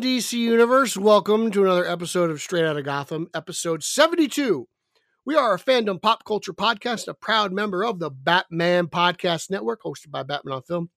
The DC universe. Welcome to another episode of Straight Outta Gotham, episode 72. We are a fandom pop culture podcast, a proud member of the Batman Podcast Network, hosted by Batman on Film.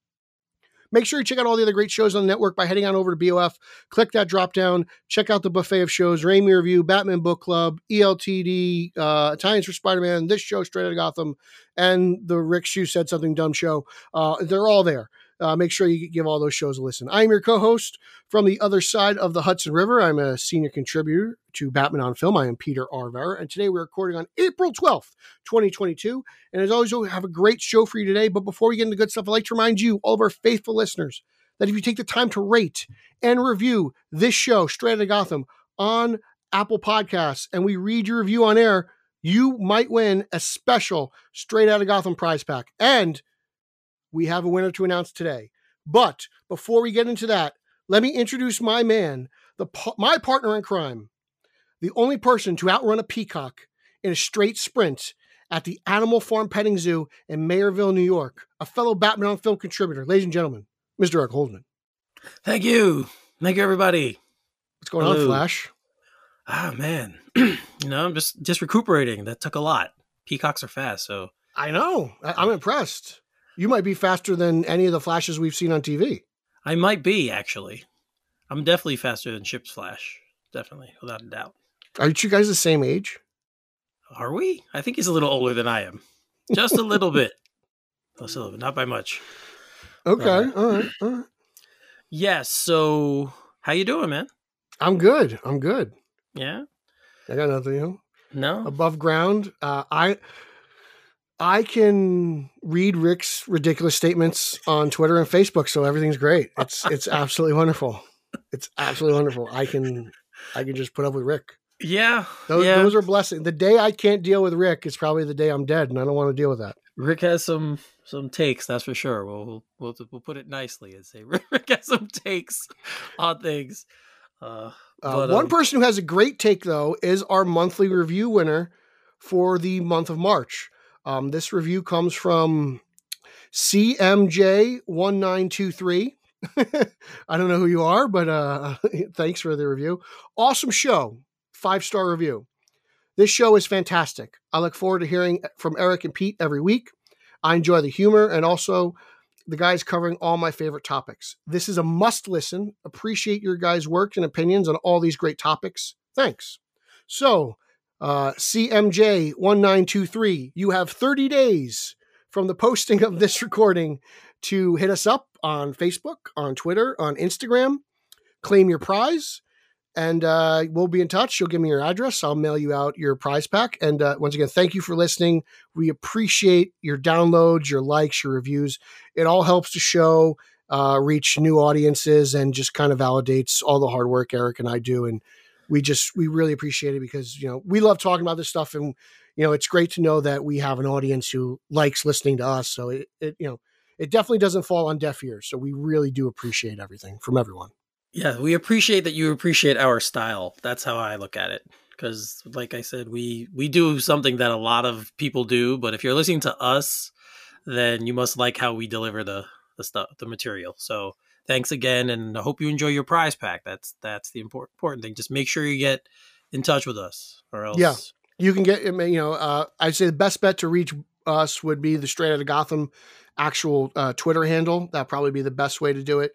Make sure you check out all the other great shows on the network by heading on over to BOF. Click that drop down. Check out the buffet of shows Raimi Review, Batman Book Club, ELTD, uh, Italians for Spider Man, this show, Straight Outta Gotham, and the Rick Shoe Said Something Dumb show. Uh, they're all there. Uh, make sure you give all those shows a listen. I'm your co host from the other side of the Hudson River. I'm a senior contributor to Batman on Film. I am Peter R. Vera, and today we're recording on April 12th, 2022. And as always, we have a great show for you today. But before we get into good stuff, I'd like to remind you, all of our faithful listeners, that if you take the time to rate and review this show, Straight Outta Gotham, on Apple Podcasts, and we read your review on air, you might win a special Straight Outta Gotham prize pack. And we have a winner to announce today. But before we get into that, let me introduce my man, the my partner in crime, the only person to outrun a peacock in a straight sprint at the Animal Farm Petting Zoo in Manorville, New York, a fellow Batman on Film contributor, ladies and gentlemen, Mr. Eric Holdman. Thank you. Thank you, everybody. What's going on, Flash? Ah, man. you know, I'm just, just recuperating. That took a lot. Peacocks are fast, so I know. I- I'm impressed. You might be faster than any of the flashes we've seen on TV. I might be, actually. I'm definitely faster than Chip's Flash. Definitely, without a doubt. Aren't you guys the same age? Are we? I think he's a little older than I am. Just a little bit. Just a little bit, not by much. Okay. All right. All right. Yes, so how you doing, man? I'm good. I'm good. Yeah? I got nothing. You know, No? above ground. Uh, I I can read Rick's ridiculous statements on Twitter and Facebook, so everything's great. It's it's absolutely wonderful. It's absolutely wonderful. I can I can just put up with Rick. Yeah. Those yeah. those are blessings. The day I can't deal with Rick is probably the day I'm dead, and I don't want to deal with that. Rick has some some takes, that's for sure. We'll we'll we'll, we'll put it nicely and say Rick has some takes on things. Uh, Uh, one um, person who has a great take though is our monthly review winner for the month of March. Um, this review comes from CMJ1923. I don't know who you are, but uh, thanks for the review. Awesome show. Five star review. This show is fantastic. I look forward to hearing from Eric and Pete every week. I enjoy the humor and also the guys covering all my favorite topics. This is a must listen. Appreciate your guys' work and opinions on all these great topics. Thanks. So, uh, CMJ1923, you have 30 days from the posting of this recording to hit us up on Facebook, on Twitter, on Instagram, claim your prize, and uh, we'll be in touch. You'll give me your address. I'll mail you out your prize pack. And uh, once again, thank you for listening. We appreciate your downloads, your likes, your reviews. It all helps to show uh, reach new audiences and just kind of validates all the hard work Eric and I do. And we just we really appreciate it because you know we love talking about this stuff and you know it's great to know that we have an audience who likes listening to us. So it, it you know it definitely doesn't fall on deaf ears. So we really do appreciate everything from everyone. yeah, we appreciate that you appreciate our style. That's how I look at it. Because, like I said, we we do something that a lot of people do. But if you're listening to us, then you must like how we deliver the the stuff, the material. So thanks again, and I hope you enjoy your prize pack. That's that's the important important thing. Just make sure you get in touch with us, or else. Yeah. you can get you know uh, i'd say the best bet to reach us would be the straight out of gotham actual uh, twitter handle that'd probably be the best way to do it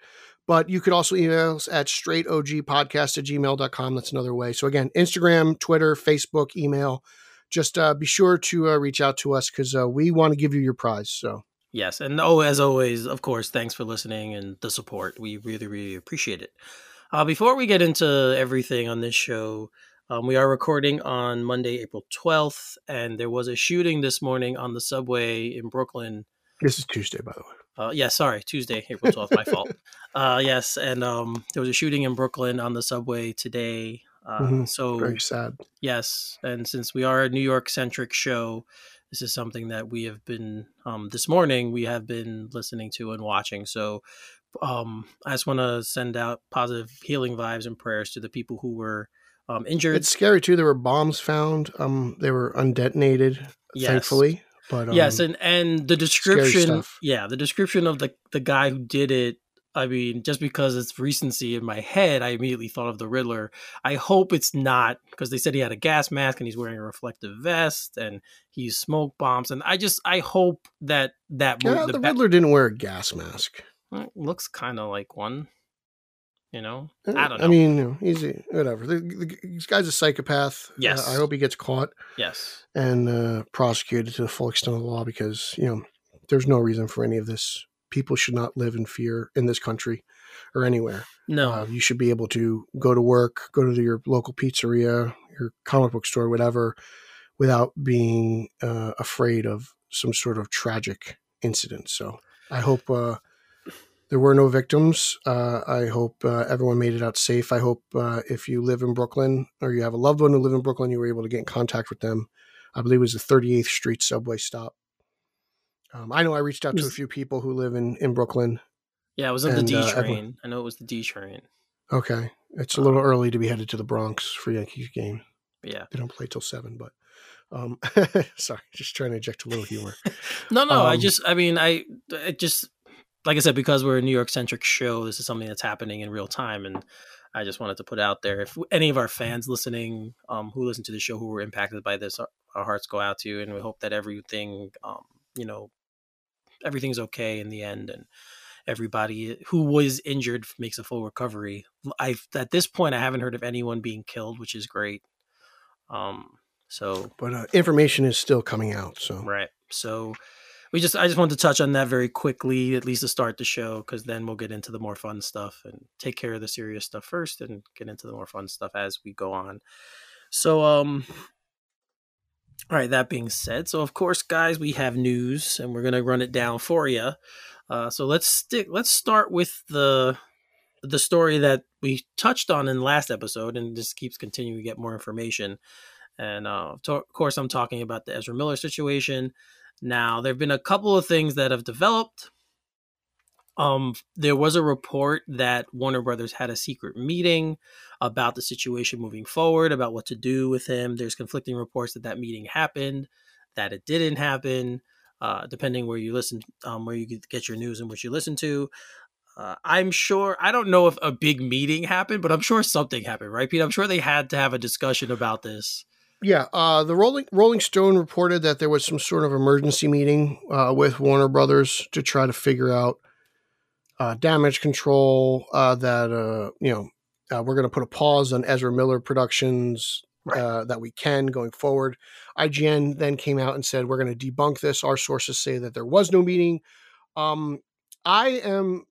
but you could also email us at straightogpodcast at gmail.com that's another way so again instagram twitter facebook email just uh, be sure to uh, reach out to us because uh, we want to give you your prize so Yes, and oh, as always, of course, thanks for listening and the support. We really, really appreciate it. Uh, before we get into everything on this show, um, we are recording on Monday, April twelfth, and there was a shooting this morning on the subway in Brooklyn. this is tuesday by the way Uh, yeah, sorry, Tuesday, April twelfth, my fault. Uh, yes, and um, there was a shooting in Brooklyn on the subway today. Uh, Mhm. So Very sad. Yes, and since we are a New York centric show, this is something that we have been um, this morning. We have been listening to and watching. So, um, I just want to send out positive healing vibes and prayers to the people who were um, injured. It's scary too. There were bombs found. Um, they were undetonated, Yes. thankfully. But um, yes, and and the description, yeah, the description of the the guy who did it. I mean, just because it's recency in my head, I immediately thought of the Riddler. I hope it's not because they said he had a gas mask and he's wearing a reflective vest and he used smoke bombs. And I just, I hope that that yeah, the, ba- Riddler didn't wear a gas mask. uh, looks kind of like one. You know, Uh, I don't know. I mean, he's a, whatever. The, the, this guy's a psychopath. Uh, Yes. I hope he gets caught yes, and uh, prosecuted to the full extent of the law because you know there's no reason for any of this. People should not live in fear in this country or anywhere. no, Uh, you should be able to go to work, go to your local pizzeria, your comic book store, whatever, without being uh, afraid of some sort of tragic incident. So I hope uh, there were no victims. Uh, I hope uh, everyone made it out safe. I hope uh, if you live in Brooklyn or you have a loved one who live in Brooklyn, you were able to get in contact with them. I believe it was the 38th Street subway stop. Um, I know I reached out to a few people who live in, in Brooklyn. yeah, it was on the D uh, train. everyone- I know it was the D train. Okay. It's a little early to be headed to the Bronx for Yankees game. Yeah, They don't play till seven, but um sorry, just trying to inject a little humor. no, no. I Um, just, I mean, I, it just, like I said, because we're a New York centric show, this is something that's happening in real time, and I just wanted to put out there. If any of our fans listening, um, who listen to the show, who were impacted by this, our, our hearts go out to you, and we hope that everything, um, you know, everything's okay in the end, and everybody who was injured makes a full recovery. I at this point, I haven't heard of anyone being killed, which is great. Um, so But uh, information is still coming out, so Right. So we just I just wanted to touch on that very quickly, at least to start the show, because then we'll get into the more fun stuff and take care of the serious stuff first and get into the more fun stuff as we go on. So um all right, that being said, so of course, guys, we have news and we're gonna run it down for you. Uh, so let's stick. Let's start with the the story that we touched on in the last episode, and just keeps continuing to get more information. And uh, to- of course, I'm talking about the Ezra Miller situation. Now, there have been a couple of things that have developed. Um, there was a report that Warner Brothers had a secret meeting about the situation moving forward, about what to do with him. There's conflicting reports that that meeting happened, that it didn't happen, uh, depending where you listen, um, where you get your news and what you listen to. Uh, I'm sure I don't know if a big meeting happened, but I'm sure something happened, right, Pete? I'm sure they had to have a discussion about this. Yeah, uh, the Rolling Rolling Stone reported that there was some sort of emergency meeting uh, with Warner Brothers to try to figure out uh, damage control. Uh, that uh, you know uh, we're going to put a pause on Ezra Miller productions Right. uh, that we can going forward. IGN then came out and said we're going to debunk this. Our sources say that there was no meeting. Um, I am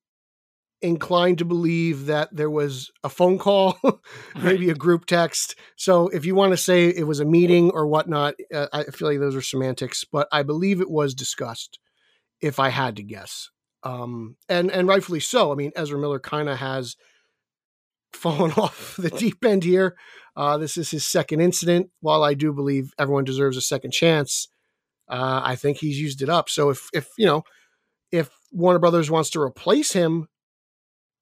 inclined to believe that there was a phone call, maybe a group text. So if you want to say it was a meeting or whatnot, uh, I feel like those are semantics, but I believe it was discussed. If I had to guess, um, and and rightfully so. I mean, Ezra Miller kind of has fallen off the deep end here. Uh, this is his second incident. While I do believe everyone deserves a second chance, uh, I think he's used it up. So if if you know if Warner Brothers wants to replace him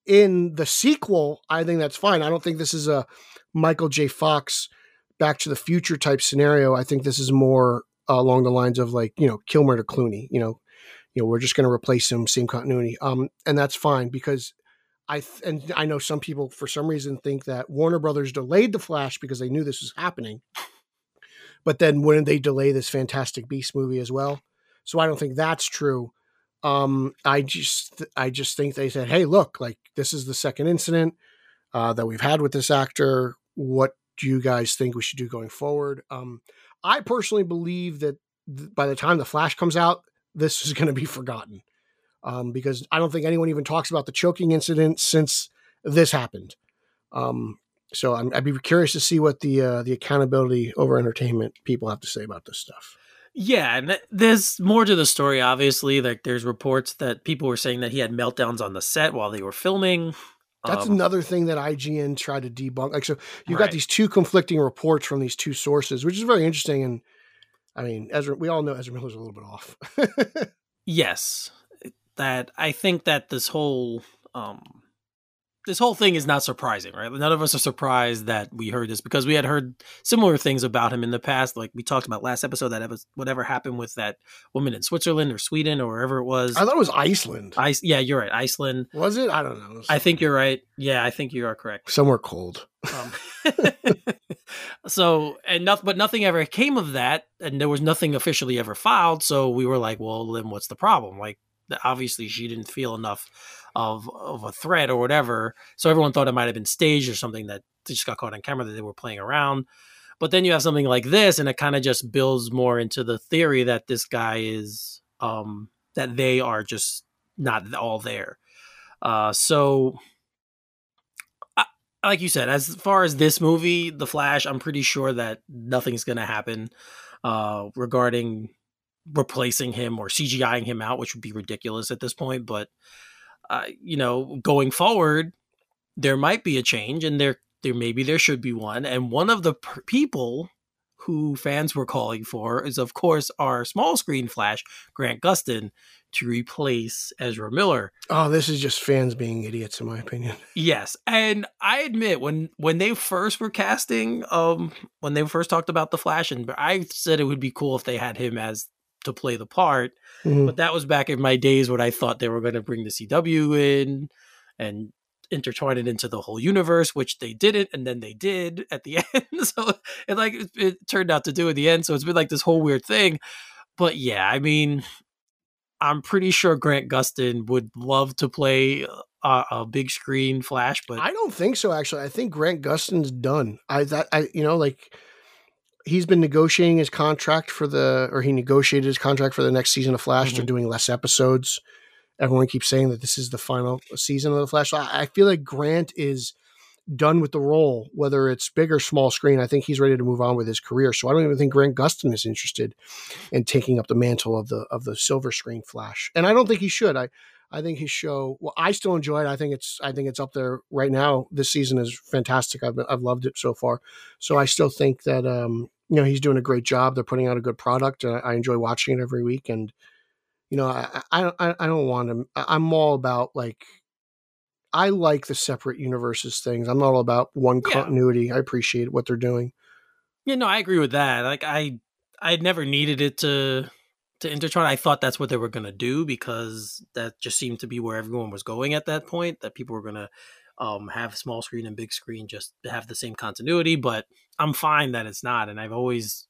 in the sequel, I think that's fine. I don't think this is a Michael J. Fox Back to the Future type scenario. I think this is more uh, along the lines of like you know Kilmer to Clooney. You know, you know we're just going to replace him, same continuity, um, and that's fine because I th- and I know some people for some reason think that Warner Brothers delayed the Flash because they knew this was happening. But then wouldn't they delay this Fantastic Beast movie as well? So I don't think that's true. Um, I just I just think they said, hey, look, like this is the second incident uh, that we've had with this actor. What do you guys think we should do going forward? Um, I personally believe that th- by the time the Flash comes out, this is going to be forgotten um, because I don't think anyone even talks about the choking incident since this happened. Um, so I'm, I'd be curious to see what the uh, the accountability over entertainment people have to say about this stuff. Yeah, and there's more to the story. Obviously, like there's reports that people were saying that he had meltdowns on the set while they were filming. That's Um, another thing that IGN tried to debunk. Like, so you've Right. got these two conflicting reports from these two sources, which is very interesting. And I mean, Ezra, we all know Ezra Miller's a little bit off. yes, that I think that this whole um this whole thing is not surprising, right? None of us are surprised that we heard this because we had heard similar things about him in the past. Like we talked about last episode, that ever, whatever happened with that woman in Switzerland or Sweden or wherever it was. I thought it was Iceland. Ice, yeah, you're right. Iceland. was it? I don't know. I think you're right. Yeah, I think you are correct. somewhere cold. Um, so and nothing, but nothing ever came of that, and there was nothing officially ever filed. So we were like, well, then what's the problem? Like, obviously, she didn't feel enough of of a threat or whatever. So everyone thought it might have been staged or something that just got caught on camera that they were playing around. But then you have something like this, and it kind of just builds more into the theory that this guy is um that they are just not all there. Uh, so like you said, as far as this movie, The Flash, I'm pretty sure that nothing's going to happen uh, regarding replacing him or CGIing him out, which would be ridiculous at this point. But uh, you know, going forward, there might be a change, and there, there maybe there should be one. And one of the per- people who fans were calling for is, of course, our small screen Flash, Grant Gustin, to replace Ezra Miller. Oh, this is just fans being idiots, in my opinion. Yes, and I admit when when they first were casting, um, when they first talked about the Flash, and I said it would be cool if they had him as to play the part, Mhm. but that was back in my days when I thought they were going to bring the CW in and intertwine it into the whole universe, which they didn't, and then they did at the end. so it like it, it turned out to do at the end. So it's been like this whole weird thing. But yeah, I mean, I'm pretty sure Grant Gustin would love to play a, a big screen Flash, but I don't think so. Actually, I think Grant Gustin's done. I that I you know like he's been negotiating his contract for the or he negotiated his contract for the next season of Flash. They're Mhm. doing less episodes. Everyone keeps saying that this is the final season of the Flash. I, I feel like Grant is done with the role, whether it's big or small screen. I think he's ready to move on with his career. So I don't even think Grant Gustin is interested in taking up the mantle of the of the silver screen Flash. And I don't think he should. I I think his show. Well, I still enjoy it. I think it's. I think it's up there right now. This season is fantastic. I've I've loved it so far. So I still think that um, you know he's doing a great job. They're putting out a good product. And I, I enjoy watching it every week. And you know, I I I, I don't want to. I'm all about like. I like the separate universes things. I'm not all about one Yeah. continuity. I appreciate what they're doing. Yeah, no, I agree with that. Like I I never needed it to to intertwine. I thought that's what they were gonna do because that just seemed to be where everyone was going at that point. That people were gonna um have small screen and big screen just to have the same continuity. But I'm fine that it's not, and I've always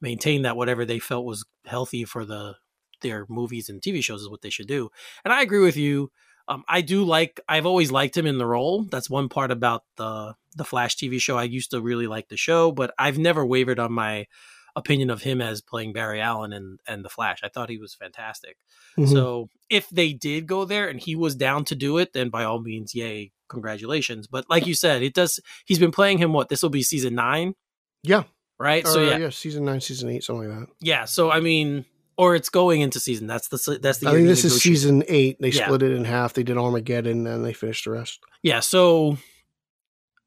maintained that whatever they felt was healthy for the their movies and TV shows is what they should do. And I agree with you. Um, I do like. I've always liked him in the role. That's one part about the the Flash TV show. I used to really like the show, but I've never wavered on my opinion of him as playing Barry Allen and and the Flash. I thought he was fantastic. Mhm. So if they did go there and he was down to do it, then by all means, yay, congratulations. But like you said, it does. He's been playing him. What this will be season nine, yeah. right? so Or, yeah, yeah, season nine, season eight, something like that. yeah. So I mean, or it's going into season. That's the that's the. I think this is season eight. They Yeah. split it in half. They did Armageddon and they finished the rest. Yeah, so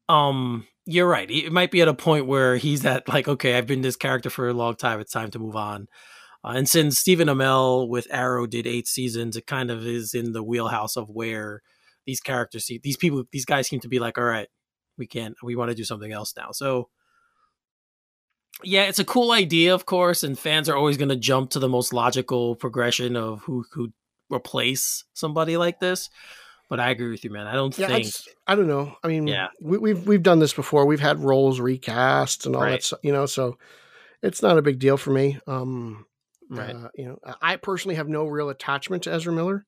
um you're right. It might be at a point where he's at like, okay, I've been this character for a long time. It's time to move on. Uh, and since Stephen Amell with Arrow did eight seasons, it kind of is in the wheelhouse of where these characters see these people, these guys seem to be like, all right, we can't, we want to do something else now. So, yeah, it's a cool idea, of course, and fans are always going to jump to the most logical progression of who could replace somebody like this. But I agree with you, man. I don't Yeah, I, think. I don't know. I mean, Yeah. we, we've we've done this before. We've had roles recast and all that, stuff, you know. So it's not a big deal for me. Um, Right. uh, you know, I personally have no real attachment to Ezra Miller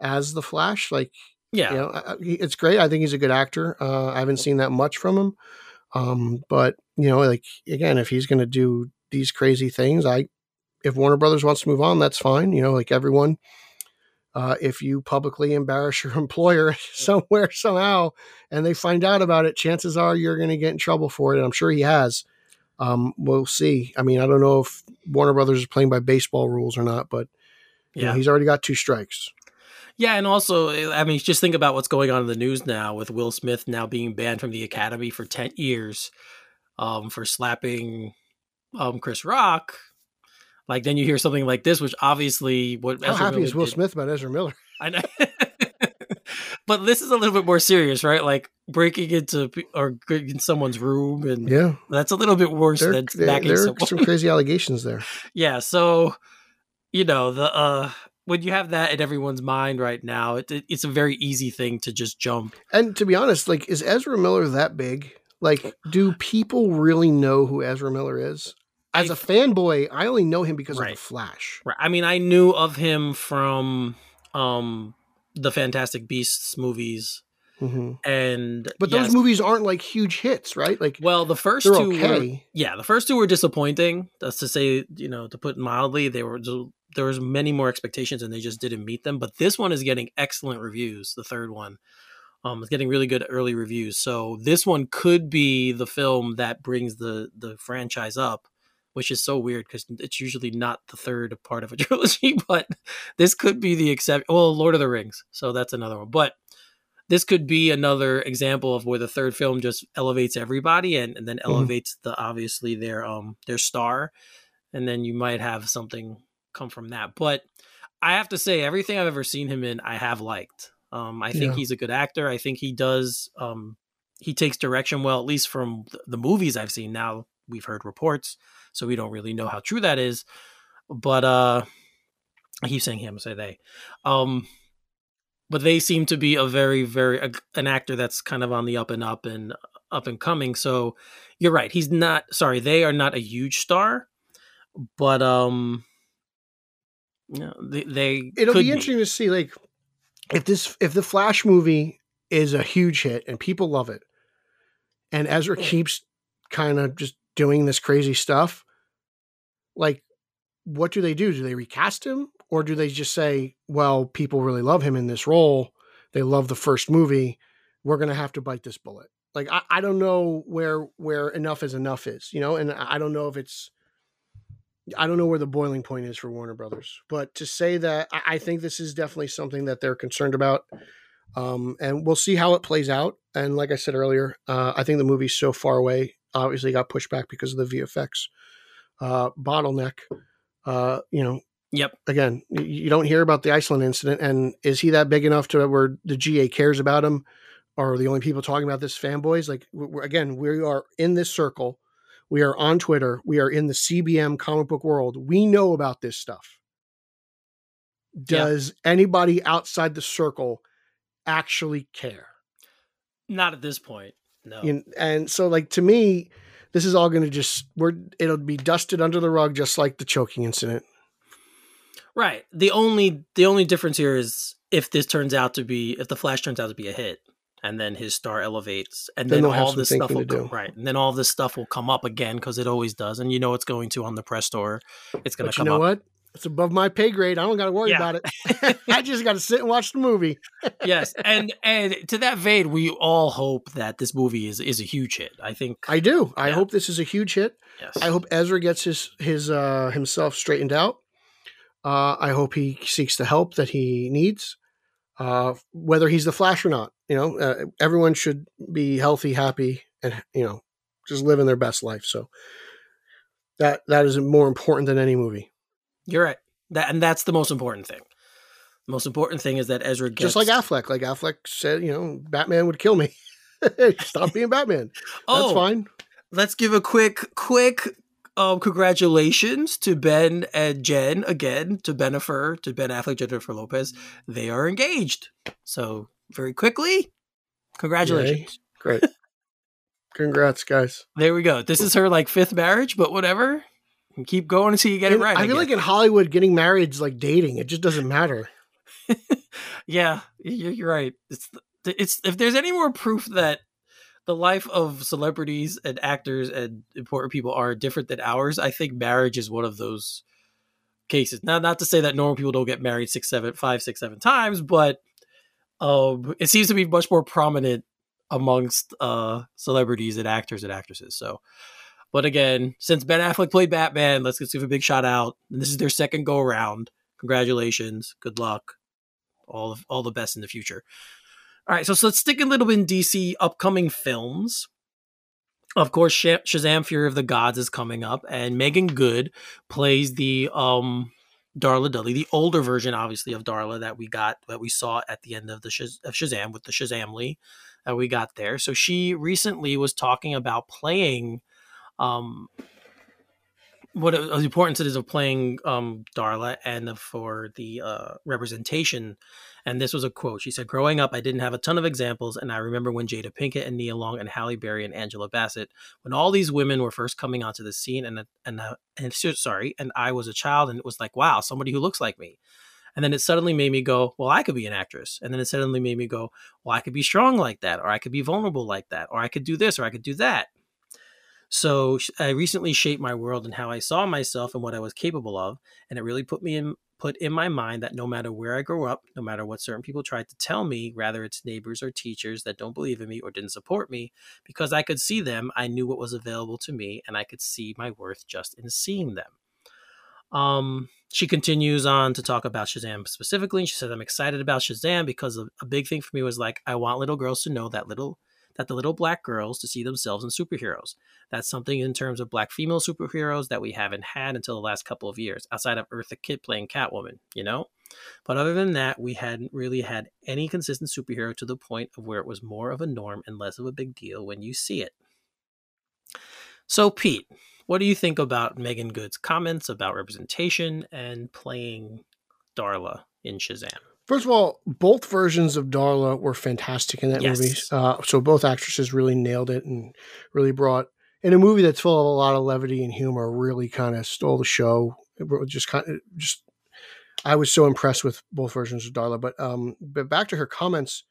as the Flash. Like, Yeah. you know, it's great. I think he's a good actor. Uh, I haven't seen that much from him. Um, but you know, like again, if he's going to do these crazy things, I if Warner Brothers wants to move on, that's fine. You know, like everyone. Uh, if you publicly embarrass your employer somewhere somehow and they find out about it, chances are you're going to get in trouble for it. And I'm sure he has. Um, we'll see. I mean, I don't know if Warner Brothers is playing by baseball rules or not, but you know, Yeah. he's already got two strikes. Yeah, and also, I mean, just think about what's going on in the news now with Will Smith now being banned from the Academy for ten years, um, for slapping, um, Chris Rock. Like then you hear something like this, which obviously what How Ezra happy is Will did- Smith about Ezra Miller? I know. but this is a little bit more serious, right? Like breaking into or in someone's room, and Yeah, that's a little bit worse there, than there, smacking there are someone. some crazy allegations there. yeah, so you know the uh when you have that in everyone's mind right now, it, it- it's a very easy thing to just jump. And to be honest, like, is Ezra Miller that big? Like, do people really know who Ezra Miller is? As I- a fanboy, I only know him because of the Flash. Right. I mean, I knew of him from um the Fantastic Beasts movies, hmm and But yes, those movies aren't like huge hits, right? Like, Well, the 1st they're two were yeah, the first two were disappointing. That's to say, you know, to put mildly, they were there was many more expectations and they just didn't meet them. But this one is getting excellent reviews. The third one, um, is getting really good early reviews. So this one could be the film that brings the the franchise up, which is so weird because it's usually not the third part of a trilogy. But this could be the exception. Well, Lord of the Rings, so that's another one. But this could be another example of where the third film just elevates everybody and, and then elevates the obviously their um their star and then you might have something come from that but i have to say everything i've ever seen him in i have liked um i think Yeah. he's a good actor i think he does um he takes direction well at least from the movies i've seen now we've heard reports so we don't really know how true that is. But uh i keep saying him say they. Um but they seem to be a very very a, an actor that's kind of on the up and up and up and coming. So you're right he's not sorry they are not a huge star but um you know, they, they it'll be interesting to see, like, if this if the Flash movie is a huge hit and people love it, and Ezra keeps kind of just doing this crazy stuff, like, what do they do? Do they recast him, or do they just say, "Well, people really love him in this role. They love the first movie. We're gonna have to bite this bullet." Like, I, I don't know where where enough is enough is, you know, and I I don't know if it's I don't know where the boiling point is for Warner Brothers, but to say that I, I think this is definitely something that they're concerned about, um, and we'll see how it plays out. And like I said earlier, uh, I think the movie's so far away. Obviously, got pushed back because of the VFX uh, bottleneck. Uh, you know, yep again, you don't hear about the Iceland incident, and is he that big enough to where the GA cares about him? Or are the only people talking about this fanboys? Like, we're, again, we are in this circle. We are on Twitter. We are in the CBM comic book world. We know about this stuff. Yeah. Does anybody outside the circle actually care? not at this point no You- and so, like to me, this is all going to just we're it'll be dusted under the rug, just like the choking incident. Right. The only the only difference here is if this turns out to be if the Flash turns out to be a hit, and then his star elevates, and Then then, all this stuff will come, right, and then all this stuff will come up again because it always does, and you know it's going to on the press store. It's going to But you know up. what? It's above my pay grade. I don't got to worry Yeah. about it. I just got to sit and watch the movie. yes, and and to that vein, we all hope that this movie is is a huge hit. I think. I do. I Yeah. hope this is a huge hit. yes. I hope Ezra gets his his uh, himself straightened out. Uh, I hope he seeks the help that he needs, uh, whether he's the Flash or not. You know, uh, everyone should be healthy, happy, and you know, just living their best life. So that that is more important than any movie. You're right. That and that's the most important thing. The most important thing is that Ezra gets Just like Affleck, like Affleck said, you know, Batman would kill me. Stop being Batman. oh, That's fine. let's give a quick quick um congratulations to Ben and Jen again to Bennifer to Ben Affleck Jennifer Lopez they are engaged so very quickly congratulations Great. Congrats, guys. there we go this is her like fifth marriage but whatever keep going until you get it right I I feel guess. like in Hollywood, getting married is like dating. It just doesn't matter. yeah you're, you're right it's it's if there's any more proof that the life of celebrities and actors and important people are different than ours i think marriage is one of those cases now not to say that normal people don't get married six seven five six seven times but um it seems to be much more prominent amongst uh celebrities and actors and actresses so But again, since Ben Affleck played Batman, let's give a big shout out. And this is their second go around. Congratulations. Good luck. All of, all the best in the future. All right, so, so let's stick a little bit in DC upcoming films. Of course, Shazam: Fury of the Gods is coming up, and Meagan Good plays the um Darla Dudley, the older version, obviously, of Darla that we got that we saw at the end of the Shaz- of Shazam with the Shazamily that we got there. So she recently was talking about playing um what the importance it is of playing um Darla and for the uh representation and this was a quote. She said, Growing up, I didn't have a ton of examples. And I remember when Jada Pinkett and Nia Long and Halle Berry and Angela Bassett, when all these women were first coming onto the scene, and, and, and sorry, and I was a child, and it was like, wow, somebody who looks like me. And then it suddenly made me go, well, I could be an actress. And then it suddenly made me go, well, I could be strong like that, or I could be vulnerable like that, or I could do this, or I could do that. So I recently shaped my world and how I saw myself and what I was capable of, and it really put me in put in my mind that no matter where I grow up, no matter what certain people tried to tell me, rather it's neighbors or teachers that don't believe in me or didn't support me, because I could see them, I knew what was available to me, and I could see my worth just in seeing them. Um, she continues on to talk about Shazam specifically. She says, I'm excited about Shazam because a big thing for me was like, I want little girls to know that little that the little black girls to see themselves in superheroes. That's something in terms of black female superheroes that we haven't had until the last couple of years, outside of Eartha Kitt playing Catwoman, you know? But other than that, we hadn't really had any consistent superhero to the point of where it was more of a norm and less of a big deal when you see it. So, Pete, what do you think about Meagan Good's comments about representation and playing Darla in Shazam? First of all, both versions of Darla were fantastic in that yes. movie. Uh, so both actresses really nailed it and really brought in a movie that's full of a lot of levity and humor. Really kind of stole the show. It just kind of just. I was so impressed with both versions of Darla, but um, but back to her comments.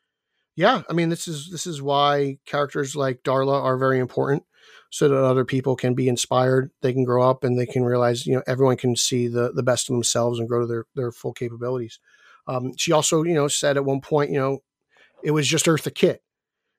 Yeah, I mean this is this is why characters like Darla are very important, so that other people can be inspired. They can grow up and they can realize you know everyone can see the the best of themselves and grow to their their full capabilities. Um, she also, you know, said at one point, you know, it was just Eartha Kitt,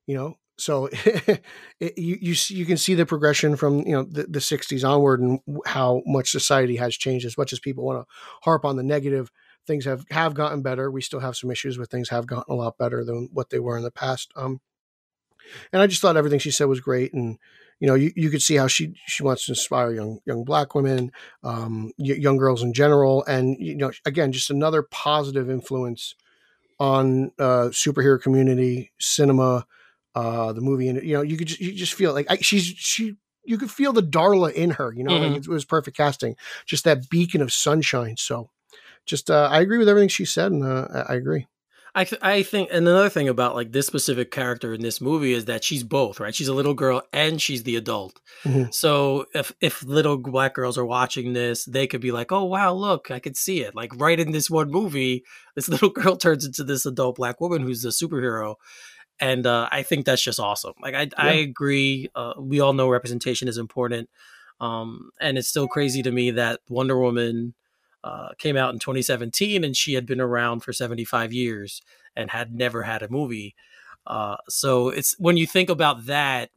you know, so it, you you you can see the progression from you know the, the 60s onward and how much society has changed. As much as people want to harp on the negative, things have have gotten better. We still have some issues, but things have gotten a lot better than what they were in the past. Um, and I just thought everything she said was great, and you know, you, you could see how she she wants to inspire young young black women, um, young girls in general, and you know, again, just another positive influence on uh, superhero community, cinema, uh, the movie, and you know, you could just, you just feel like I, she's she you could feel the Darla in her. You know, mm-hmm. like it, it, was perfect casting, just that beacon of sunshine. So, just uh, I agree with everything she said, and uh, I agree. I th- I think and another thing about like this specific character in this movie is that she's both, right? She's a little girl and she's the adult. Mm-hmm. So if if little black girls are watching this, they could be like, "Oh wow, look, I could see it." Like right in this one movie, this little girl turns into this adult black woman who's a superhero. And uh, I think that's just awesome. Like I, yeah. I agree. Uh, we all know representation is important, um, and it's still crazy to me that Wonder Woman uh, came out in 2017 and she had been around for 75 years and had never had a movie. Uh, so it's when you think about that,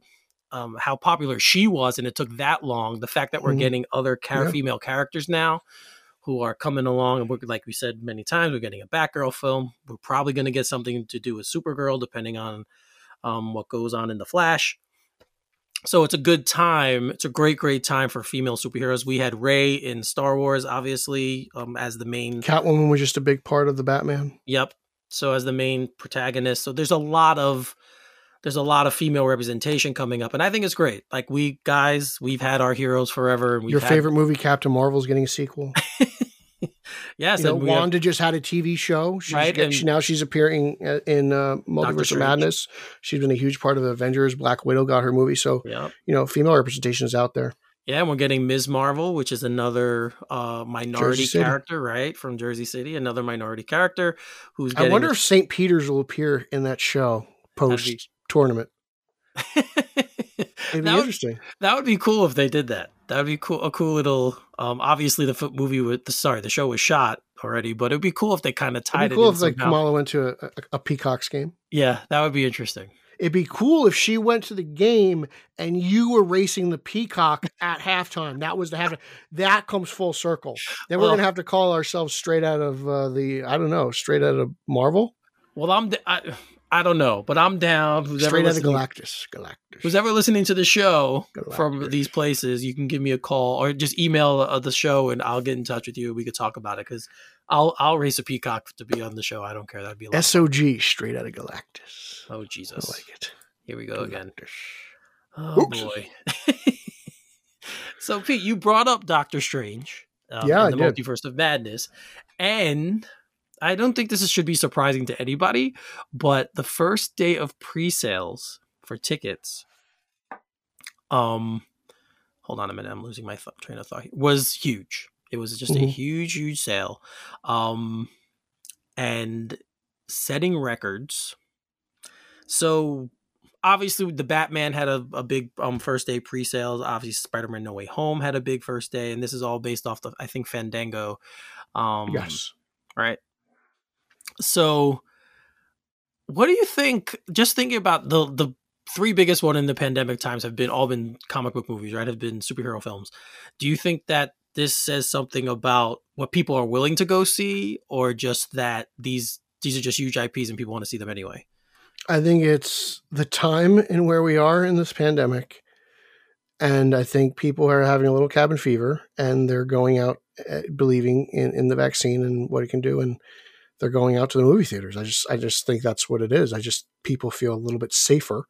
um, how popular she was, and it took that long. The fact that we're mm-hmm. getting other yeah. female characters now who are coming along, and we're like we said many times, we're getting a Batgirl film. We're probably going to get something to do with Supergirl, depending on um, what goes on in the Flash so it's a good time. It's a great, great time for female superheroes. We had Rey in Star Wars, obviously, um, as the main. Catwoman was just a big part of the Batman. Yep. So as the main protagonist, so there's a lot of there's a lot of female representation coming up, and I think it's great. Like we guys, we've had our heroes forever. Your had... favorite movie, Captain Marvel, is getting a sequel. yes, you know, Wanda have, just had a TV show. She's right, get, she, now she's appearing uh, in uh, Multiverse of Madness. She's been a huge part of Avengers. Black Widow got her movie, so yep. you know, female representation is out there. Yeah, and we're getting Ms. Marvel, which is another uh, minority character, right, from Jersey City. Another minority character who's. I wonder if St. Peter's will appear in that show post tournament. It'd be that interesting. Would, that would be cool if they did that. That would be cool. A cool little. Um, obviously, the movie with the sorry, the show was shot already, but it'd be cool if they kind of tied it'd be cool it. if like Kamala went to a, a, a, Peacocks game. Yeah, that would be interesting. It'd be cool if she went to the game and you were racing the peacock at halftime. That was the half. That comes full circle. Then we're Well- gonna have to call ourselves straight out of uh, the I don't know, straight out of Marvel, Well, I'm. I, I don't know, but I'm down. Who's ever straight out of Galactus. Galactus. who's ever listening to the show from these places, you can give me a call or just email uh, the show, and I'll get in touch with you. We could talk about it because I'll I'll race a peacock to be on the show. I don't care. That'd be a lot. SOG, straight out of Galactus. Oh Jesus. I like it. Here we go again. Oh Oops. boy. so Pete, you brought up Doctor Strange. Um, Yeah, in I the did. multiverse of madness, and I don't think this should be surprising to anybody, but the first day of pre-sales for tickets, um, hold on a minute, I'm losing my th- train of thought. Was huge. It was just a Mhm. huge, huge sale, um, and setting records. So obviously the Batman had a, a big um first day pre-sales. Obviously Spider-Man No Way Home had a big first day, and this is all based off the I think Fandango. Um yes. right. So what do you think just thinking about the the three biggest one in the pandemic times have been all been comic book movies, right? Have been superhero films. Do you think that this says something about what people are willing to go see or just that these these are just huge IPs and people want to see them anyway? I think it's the time and where we are in this pandemic. And I think people are having a little cabin fever and they're going out uh, believing in, in the vaccine and what it can do. And they're going out to the movie theaters. I just, I just think that's what it is. I just, people feel a little bit safer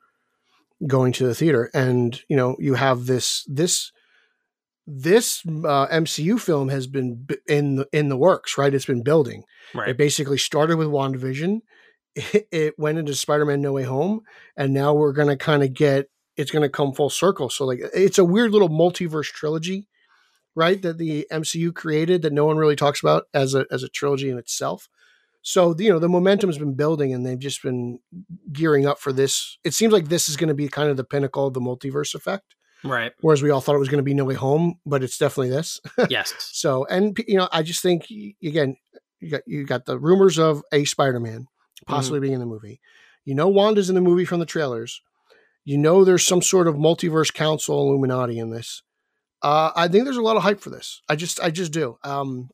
going to the theater. And, you know, you have this, this, this uh, MCU film has been b- in the, in the works, right? It's been building. It basically started with WandaVision. It, it went into Spider-Man No Way Home, and now we're gonna kind of get it's gonna come full circle. So like it's a weird little multiverse trilogy, right? That the MCU created that no one really talks about as a as a trilogy in itself. So you know the momentum has been building, and they've just been gearing up for this. It seems like this is going to be kind of the pinnacle of the multiverse effect. Right. Whereas we all thought it was going to be No Way Home, but it's definitely this. Yes. So, and you know, I just think again, you got you got the rumors of a Spider-Man possibly being in the movie. You know, Wanda's in the movie from the trailers. You know, there's some sort of multiverse council Illuminati in this. Uh, I think there's a lot of hype for this. I just, I just do. Um,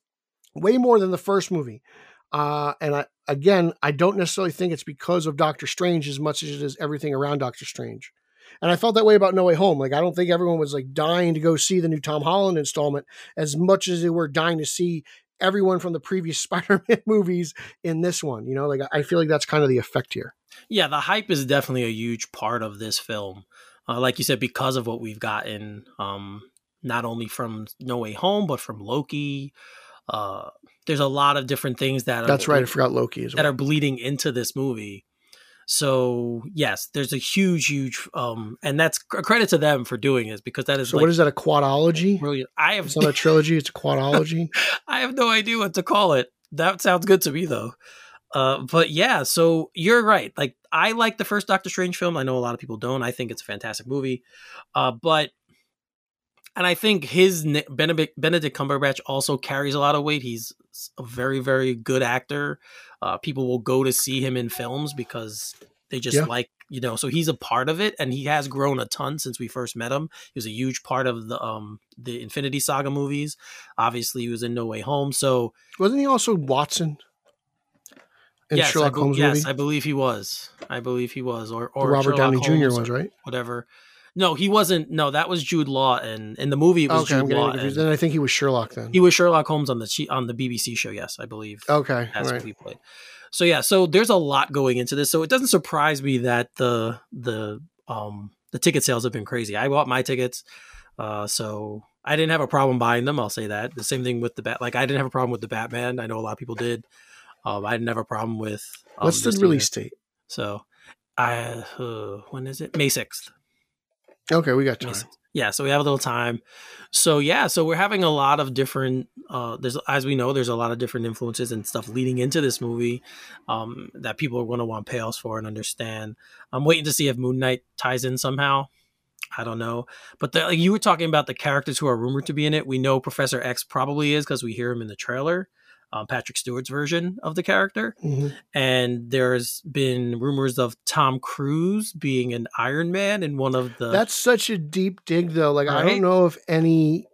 way more than the first movie. Uh, and I, again, I don't necessarily think it's because of Doctor Strange as much as it is everything around Doctor Strange. And I felt that way about No Way Home. Like, I don't think everyone was like dying to go see the new Tom Holland installment as much as they were dying to see everyone from the previous Spider-Man movies in this one. You know, like I feel like that's kind of the effect here. Yeah, the hype is definitely a huge part of this film. Uh, like you said, because of what we've gotten, um, not only from No Way Home, but from Loki. Uh, there's a lot of different things that That's are, right. I forgot Loki as that are bleeding into this movie. So yes, there's a huge, huge, um, and that's a credit to them for doing it because that is So like what is that? A quadology? brilliant. I have It's not a trilogy. It's a quadology. I have no idea what to call it. That sounds good to me though. Uh, but yeah, so you're right. Like I like the first Doctor Strange film. I know a lot of people don't. I think it's a fantastic movie. Uh, but and I think his Benedict, Benedict Cumberbatch also carries a lot of weight. He's a very very good actor. Uh, people will go to see him in films because they just Yeah. like you know. So he's a part of it, and he has grown a ton since we first met him. He was a huge part of the um the Infinity Saga movies. Obviously, he was in No Way Home. So Wasn't he also Watson in yes, I Sherlock be- Holmes yes, movie? I believe he was. I believe he was, or or Robert Sherlock Downey Jr. Was right. Whatever. No, he wasn't. No, that was Jude Law, and in the movie it was Okay, Jude Law. and Then I think he was Sherlock. Then he was Sherlock Holmes on the on the BBC show. Yes, I believe. okay, That's all what he played. So yeah, so there's a lot going into this. So it doesn't surprise me that the the um the ticket sales have been crazy. I bought my tickets, uh, so I didn't have a problem buying them. I'll say that. The same thing with the bat. Like I didn't have a problem with the Batman. I know a lot of people did. Um, I didn't have a problem with. Um, What's the release date? So, I uh, when is it? May sixth. Okay, we got time. Yeah, so we have a little time. So yeah, so we're having a lot of different uh there's as we know there's a lot of different influences and stuff leading into this movie um that people are going to want payoffs for and understand. I'm waiting to see if Moon Knight ties in somehow. I don't know. But the, like you were talking about the characters who are rumored to be in it. We know Professor X probably is because we hear him in the trailer. Um, Patrick Stewart's version of the character. Mhm. And there's been rumors of Tom Cruise being an Iron Man in one of the. That's such a deep dig, though. Like, I don't know if any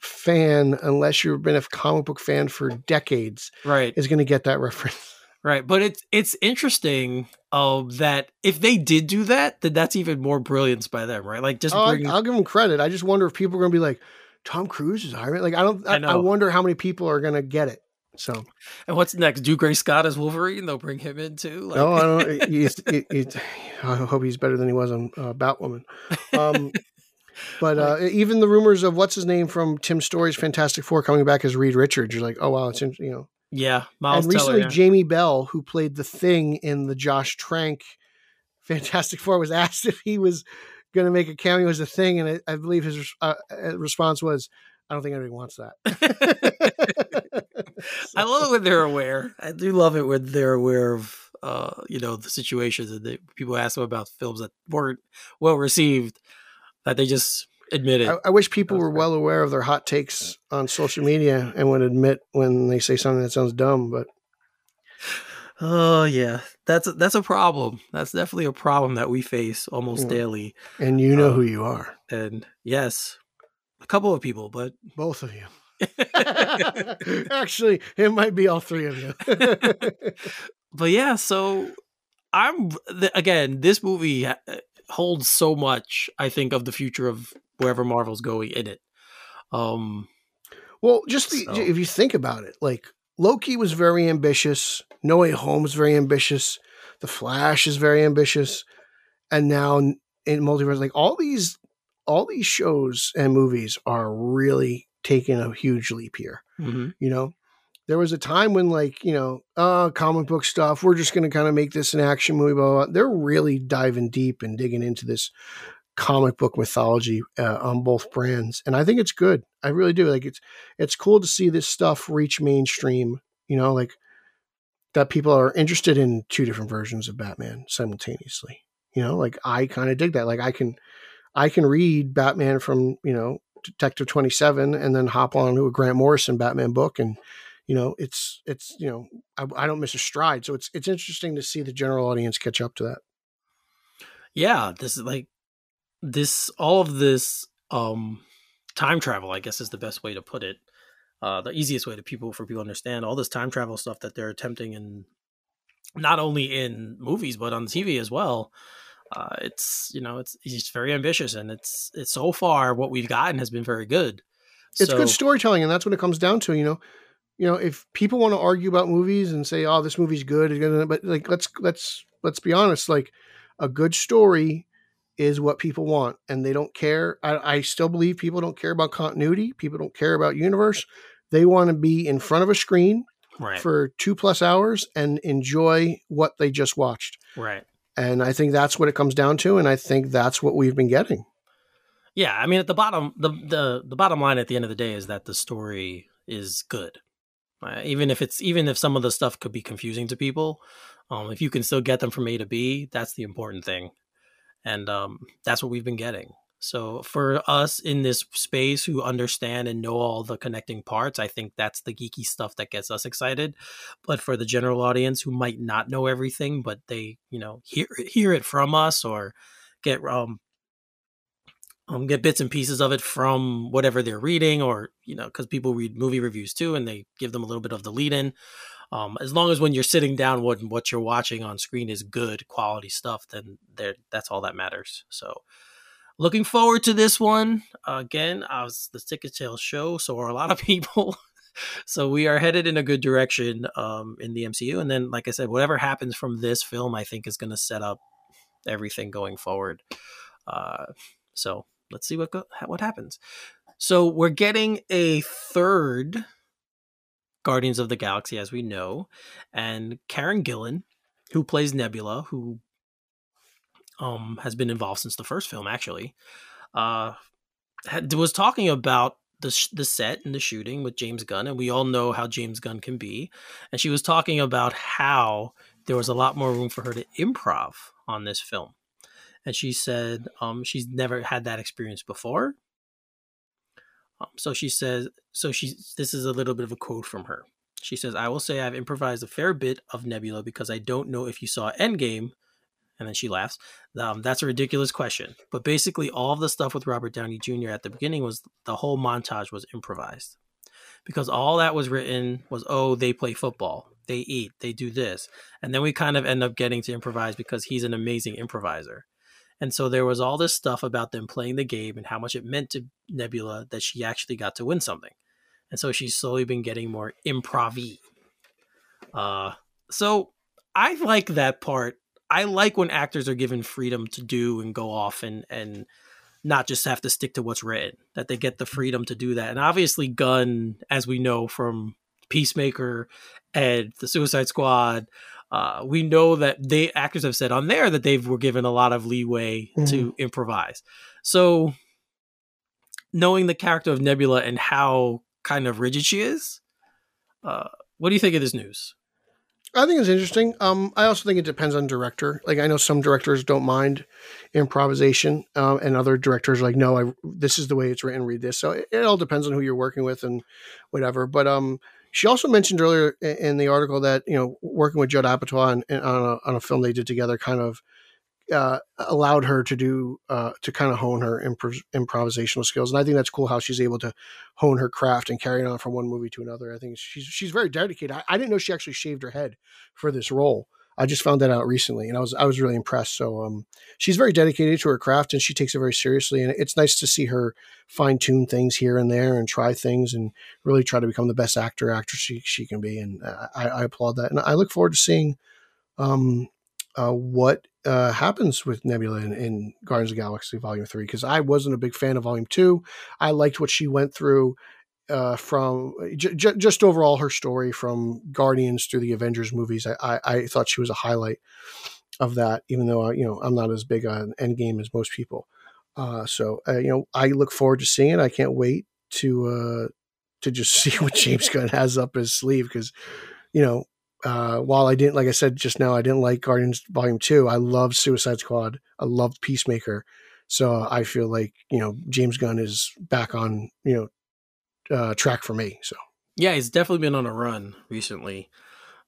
fan, unless you've been a comic book fan for decades, right. is going to get that reference. Right, but it's it's interesting um, that if they did do that, then that's even more brilliance by them, right? Like just Oh, I, bring, I'll give them credit. I just wonder if people are going to be like, Tom Cruise is Iron Man. Like, I don't, I, I I, wonder how many people are going to get it. So, and what's next? Dougray Scott as Wolverine? They'll bring him in too. Like, no, I don't, he's, he- he's- I hope he's better than he was on uh, Batwoman. Um, but uh, even the rumors of what's his name from Tim Story's Fantastic Four coming back as Reed Richards, you're like, oh, wow, it's, in- you know, yeah, Miles and recently, Teller. yeah. Jamie Bell, who played the Thing in the Josh Trank Fantastic Four, was asked if he was going to make a cameo as a Thing, and I, I believe his uh, uh, response was, "I don't think anybody wants that." I love it when they're aware. I do love it when they're aware of, uh, you know, the situations and they, people ask them about films that weren't well received, that they just admit it. I, I wish people were great. well aware of their hot takes on social media and would admit when they say something that sounds dumb. But Oh yeah, that's that's a problem. That's definitely a problem that we face almost Yeah. daily. and you know Uh, who you are, And yes, a couple of people, but both of you. Actually, it might be all three of you. but yeah. So I'm again. This movie uh, holds so much. I think of the future of wherever Marvel's going in it. Um. Well, just the, So- if you think about it, like Loki was very ambitious, No Way Home was very ambitious, The Flash is very ambitious, and now in multiverse, like all these, all these shows and movies are really taking a huge leap here. mhm. You know, there was a time when like you know, uh, comic book stuff, we're just going to kind of make this an action movie. Blah, blah, blah. They're really diving deep and digging into this comic book mythology uh, on both brands, and I think it's good. I really do. Like it's it's cool to see this stuff reach mainstream. You know, like that people are interested in two different versions of Batman simultaneously. You know, like I kind of dig that. Like I can I can read Batman from you know Detective Twenty Seven and then hop on to a Grant Morrison Batman book and. You know, it's it's you know I, I don't miss a stride, so it's it's interesting to see the general audience catch up to that. Yeah, this is like this. All of this um time travel, I guess, is the best way to put it. Uh, the easiest way to people for people to understand all this time travel stuff that they're attempting in not only in movies but on TV as well. Uh, it's you know it's it's very ambitious and it's it's so far what we've gotten has been very good. it's So- good storytelling and that's what it comes down to you know? You know if people want to argue about movies and say oh this movie's good but like let's let's let's be honest like a good story is what people want and they don't care. I, I still believe people don't care about continuity people don't care about universe. They want to be in front of a screen right, for two plus hours and enjoy what they just watched. Right. And i think that's what it comes down to and i think that's what we've been getting Yeah, I mean, at the bottom, the the the bottom line at the end of the day is that the story is good. Uh, even if it's even if some of the stuff could be confusing to people, um, if you can still get them from A to B, that's the important thing, and um, that's what we've been getting. So for us in this space who understand and know all the connecting parts, I think that's the geeky stuff that gets us excited. But for the general audience who might not know everything, but they you know hear hear it from us or get um um, get bits and pieces of it from whatever they're reading, or you know, because people read movie reviews too, and they give them a little bit of the lead in. Um, as long as when you're sitting down, what what you're watching on screen is good quality stuff, then there that's all that matters. So, looking forward to this one. again, I was the Ticket Sales show, so are a lot of people. so we are headed in a good direction um, in the MCU, and then, like I said, whatever happens from this film, I think is going to set up everything going forward. Uh, so let's see what go- what happens. So we're getting a third Guardians of the Galaxy, as we know, and Karen Gillan, who plays Nebula, who um has been involved since the first film, actually, uh, was talking about the sh- the set and the shooting with James Gunn, and we all know how James Gunn can be, and she was talking about how there was a lot more room for her to improv on this film and she said um, she's never had that experience before. Um, so she says, so she this is a little bit of a quote from her. She says, I will say I've improvised a fair bit of Nebula because I don't know if you saw Endgame. And then she laughs. Um, that's a ridiculous question. But basically, all of the stuff with Robert Downey Jr. at the beginning was the whole montage was improvised. Because all that was written was, oh, they play football, they eat, they do this. And then we kind of end up getting to improvise because he's an amazing improviser. And so there was all this stuff about them playing the game and how much it meant to Nebula that she actually got to win something and so she's slowly been getting more improv uh so i like that part i like when actors are given freedom to do and go off and and not just have to stick to what's written that they get the freedom to do that and obviously gunn as we know from peacemaker and the suicide squad uh, we know that they actors have said on there that they were given a lot of leeway mm-hmm. to improvise so knowing the character of nebula and how kind of rigid she is. Uh, what do you think of this news? I think it's interesting. Um, I also think it depends on director. Like I know some directors don't mind improvisation, um, and other directors are like, no, I this is the way it's written. Read this. So it, it all depends on who you're working with and whatever. But um, she also mentioned earlier in the article that you know working with Judd Apatow on, on a, on a film they did together kind of uh, allowed her to do uh, to kind of hone her improv- improvisational skills, and I think that's cool how she's able to hone her craft and carry it on from one movie to another. I think she's she's very dedicated. I, I, didn't know she actually shaved her head for this role. I just found that out recently, and I was I was really impressed. So um, she's very dedicated to her craft, and she takes it very seriously. And it's nice to see her fine tune things here and there, and try things, and really try to become the best actor actress she she can be. And I, I applaud that, and I look forward to seeing um, uh, what uh, happens with Nebula in, in, Guardians of Galaxy Volume Three because I wasn't a big fan of Volume Two. I liked what she went through uh, from j- j- just overall her story from Guardians through the Avengers movies. I, I, I thought she was a highlight of that, even though I, you know I'm not as big on Endgame as most people. Uh, so uh, you know I look forward to seeing it. I can't wait to uh, to just see what James Gunn has up his sleeve because you know uh, while I didn't, like I said just now, I didn't like Guardians Volume Two. I love Suicide Squad. I love Peacemaker. So I feel like you know James Gunn is back on you know uh, track for me. So yeah, he's definitely been on a run recently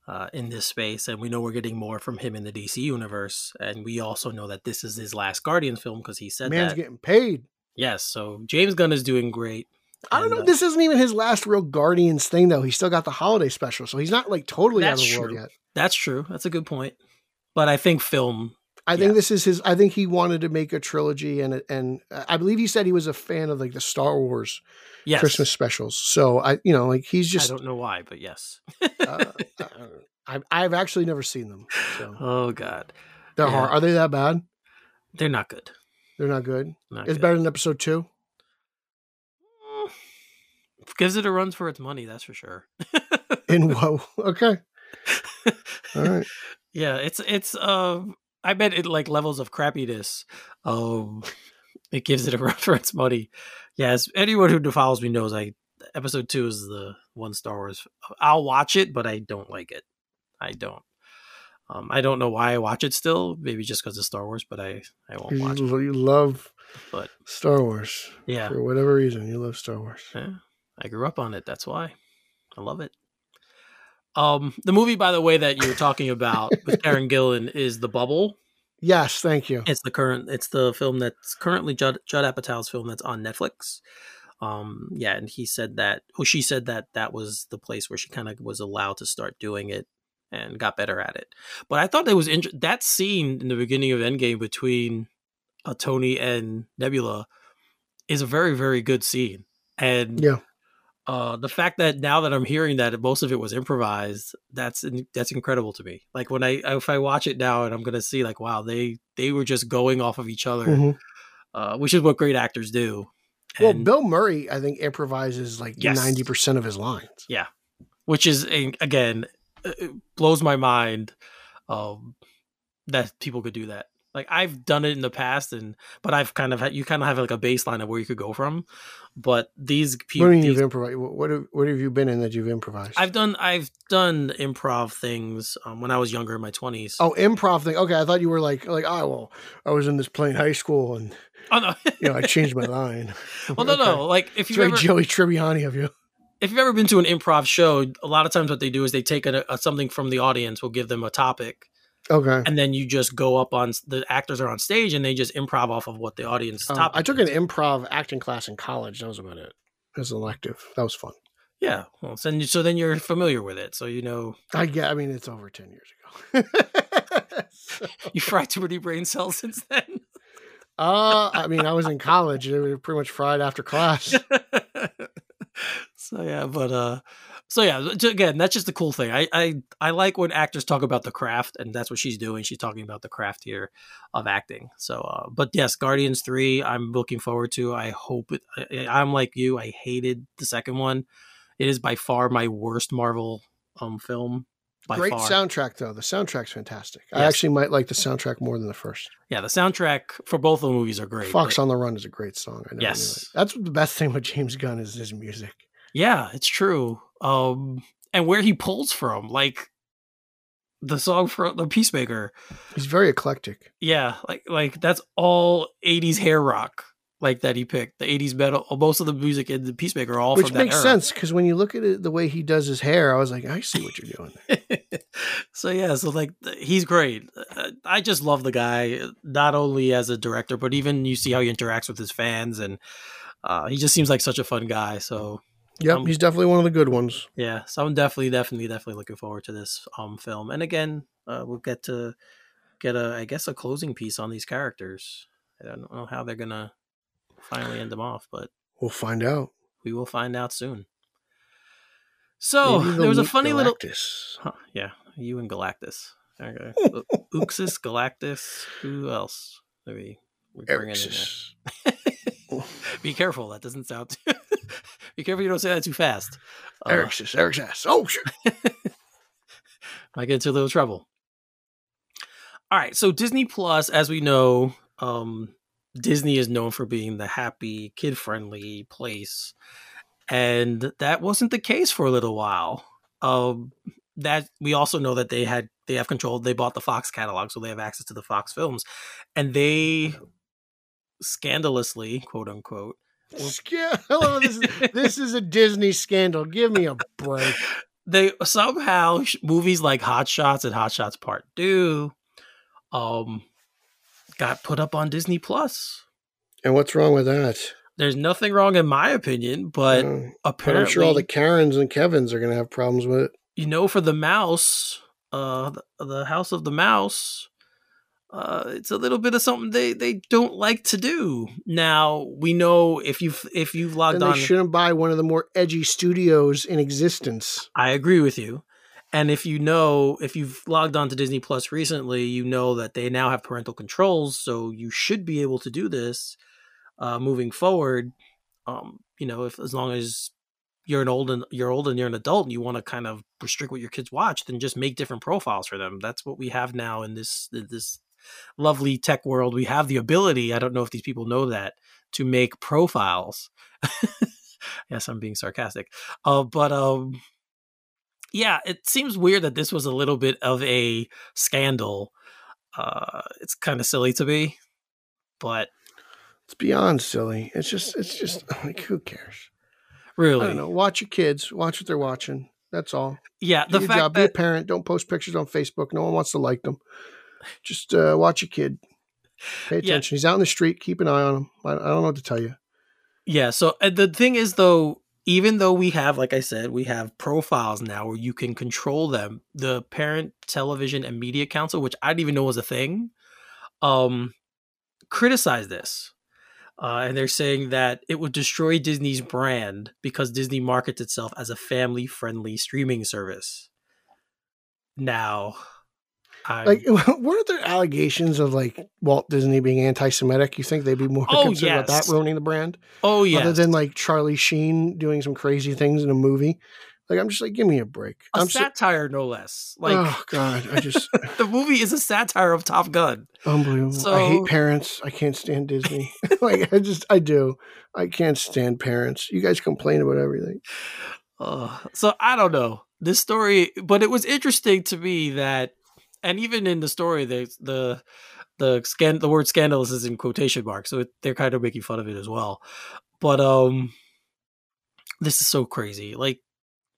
uh, in this space, and we know we're getting more from him in the DC universe. And we also know that this is his last Guardians film because he said man's that. getting paid. Yes, so James Gunn is doing great. I don't know. Uh, this isn't even his last real Guardians thing, though. He's still got the holiday special, so he's not like totally out of the true. world yet. That's true. That's a good point. But I think film. I think this is his. I think he wanted to make a trilogy, and and I believe he said he was a fan of like the Star Wars yes. Christmas specials. So I, you know, like he's just. I don't know why, but yes. uh, I've I've actually never seen them. So. Oh God, they're yeah. hard. Are they that bad? They're not good. They're not good. Not it's good. better than episode two gives it a run for its money, that's for sure. In whoa, okay, all right. Yeah, it's it's um, I bet it like levels of crappiness. Um, it gives it a run for its money. Yes, anyone who follows me knows I episode two is the one Star Wars. I'll watch it, but I don't like it. I don't. Um, I don't know why I watch it still. Maybe just because of Star Wars, but I I won't watch you, it. You love, but Star Wars. Yeah, for whatever reason, you love Star Wars. Yeah. I grew up on it. That's why I love it. Um, the movie, by the way, that you were talking about with Karen Gillan is The Bubble. Yes, thank you. It's the current. It's the film that's currently Judd, Judd Apatow's film that's on Netflix. Um, yeah, and he said that. Oh, she said that that was the place where she kind of was allowed to start doing it and got better at it. But I thought that was int- that scene in the beginning of Endgame between uh, Tony and Nebula is a very very good scene. And yeah, uh, the fact that now that I'm hearing that most of it was improvised, that's that's incredible to me. Like when I if I watch it now and I'm gonna see like wow they they were just going off of each other, mm-hmm. uh, which is what great actors do. And, well, Bill Murray I think improvises like ninety yes. percent of his lines. Yeah, which is again blows my mind um, that people could do that. Like I've done it in the past, and but I've kind of you kind of have like a baseline of where you could go from. But these people, what you've improvised? What have, what have you been in that you've improvised? I've done I've done improv things um, when I was younger in my twenties. Oh, improv thing. Okay, I thought you were like like oh well, I was in this play in high school and oh no, you know I changed my line. well, no, okay. no, like if you very Joey Tribbiani of you. if you've ever been to an improv show, a lot of times what they do is they take a, a something from the audience, will give them a topic, Okay. and then you just go up on the actors are on stage and they just improv off of what the audience Um. I took an improv acting class in college. That was about it. As an elective. That was fun. yeah. Well, so then, you- so then you're familiar with it, so you know I get. I mean, it's over ten years ago. So, you fried too many brain cells since then. uh, I mean, I was in college. They were pretty much fried after class. so yeah, but uh, so yeah, again, that's just the cool thing. I I I like when actors talk about the craft, and that's what she's doing. She's talking about the craft here of acting. So, uh, but yes, Guardians three, I'm looking forward to. I hope it. I, I'm like you. I hated the second one. It is by far my worst Marvel um film. By Great far. soundtrack, though. The soundtrack's fantastic. I actually might like the soundtrack more than the first. Yeah, the soundtrack for both of the movies are great. Fox but- on the Run is a great song. I Yes. That's the best thing with James Gunn is his music. Yeah, it's true. Um, and where he pulls from, like the song for the Peacemaker. He's very eclectic. Yeah, like like that's all '80s hair rock, like that he picked. The '80s metal, most of the music in the Peacemaker are all Which from that makes sense because when you look at it, the way he does his hair, I was like, I see what you're doing. There. so yeah, so like he's great. Uh, I just love the guy, not only as a director, but even you see how he interacts with his fans, and uh, he just seems like such a fun guy. So Yep, Um, he's definitely one of the good ones. Yeah, so I'm definitely, definitely, definitely looking forward to this um film. And again, uh, we'll get to get a, I guess, a closing piece on these characters. I don't know how they're gonna finally end them off, but We'll find out. we will find out soon. So there was a funny little, huh, yeah, you and Galactus. Okay, Uxus, Galactus. Who else? Maybe we bring it in there. Erixus. Be careful, that doesn't sound. Be careful you don't say that too fast. Uh, Erixus. Erixus. Oh, shit. might get into a little trouble. All right, so Disney Plus, as we know, um, Disney is known for being the happy, kid-friendly place, and that wasn't the case for a little while. Um, that we also know that they had they have control. They bought the Fox catalog, so they have access to the Fox films, and they scandalously, quote unquote, Hello, this is, this is a Disney scandal. Give me a break. they somehow movies like Hot Shots and Hot Shots Part Two, um, got put up on Disney Plus. And what's wrong with that? There's nothing wrong in my opinion, but but apparently, I'm sure all the Karens and Kevins are going to have problems with it. you know, for the mouse, uh, the, the House of the Mouse, uh, it's a little bit of something they they don't like to do. Now we know if you've if you've logged Then they on, shouldn't buy one of the more edgy studios in existence. I agree with you. And if you know, if you've logged on to Disney Plus recently, you know that they now have parental controls, so you should be able to do this uh, moving forward. Um, you know, if as long as you're an old and you're old and you're an adult and you want to kind of restrict what your kids watch, then just make different profiles for them. That's what we have now in this this lovely tech world. We have the ability. I don't know if these people know that to make profiles. yes, I'm being sarcastic. Uh, but um, yeah, it seems weird that this was a little bit of a scandal. Uh, it's kind of silly to me, but It's beyond silly. It's just, it's just like, who cares? I really, don't know. Watch your kids. Watch what they're watching. That's all. yeah, Do the fact job. Be a parent. Don't post pictures on Facebook. No one wants to like them. Just uh, watch your kid. Pay Yeah. attention. He's out in the street. Keep an eye on him. I, I don't know what to tell you. Yeah. So uh, the thing is, though, even though we have, like I said, we have profiles now where you can control them, the Parent Television and Media Council, which I didn't even know was a thing, um, criticized this. Uh, and they're saying that it would destroy Disney's brand because Disney markets itself as a family friendly streaming service. Now, I'm, Like, weren't there allegations of like Walt Disney being anti-Semitic? You think they'd be more Oh, concerned about that ruining the brand, oh, yeah. other than like Charlie Sheen doing some crazy things in a movie? Like, I'm just like, give me a break. a I'm so- satire, no less. Like, oh god, I just the movie is a satire of Top Gun. unbelievable. I hate parents. I can't stand Disney. like, I just, I do. I can't stand parents. You guys complain about everything. Uh, so I don't know this story, but it was interesting to me that, and even in the story, the the the scan the word scandalous is in quotation marks, so it, they're kind of making fun of it as well. But um, this is so crazy. Like,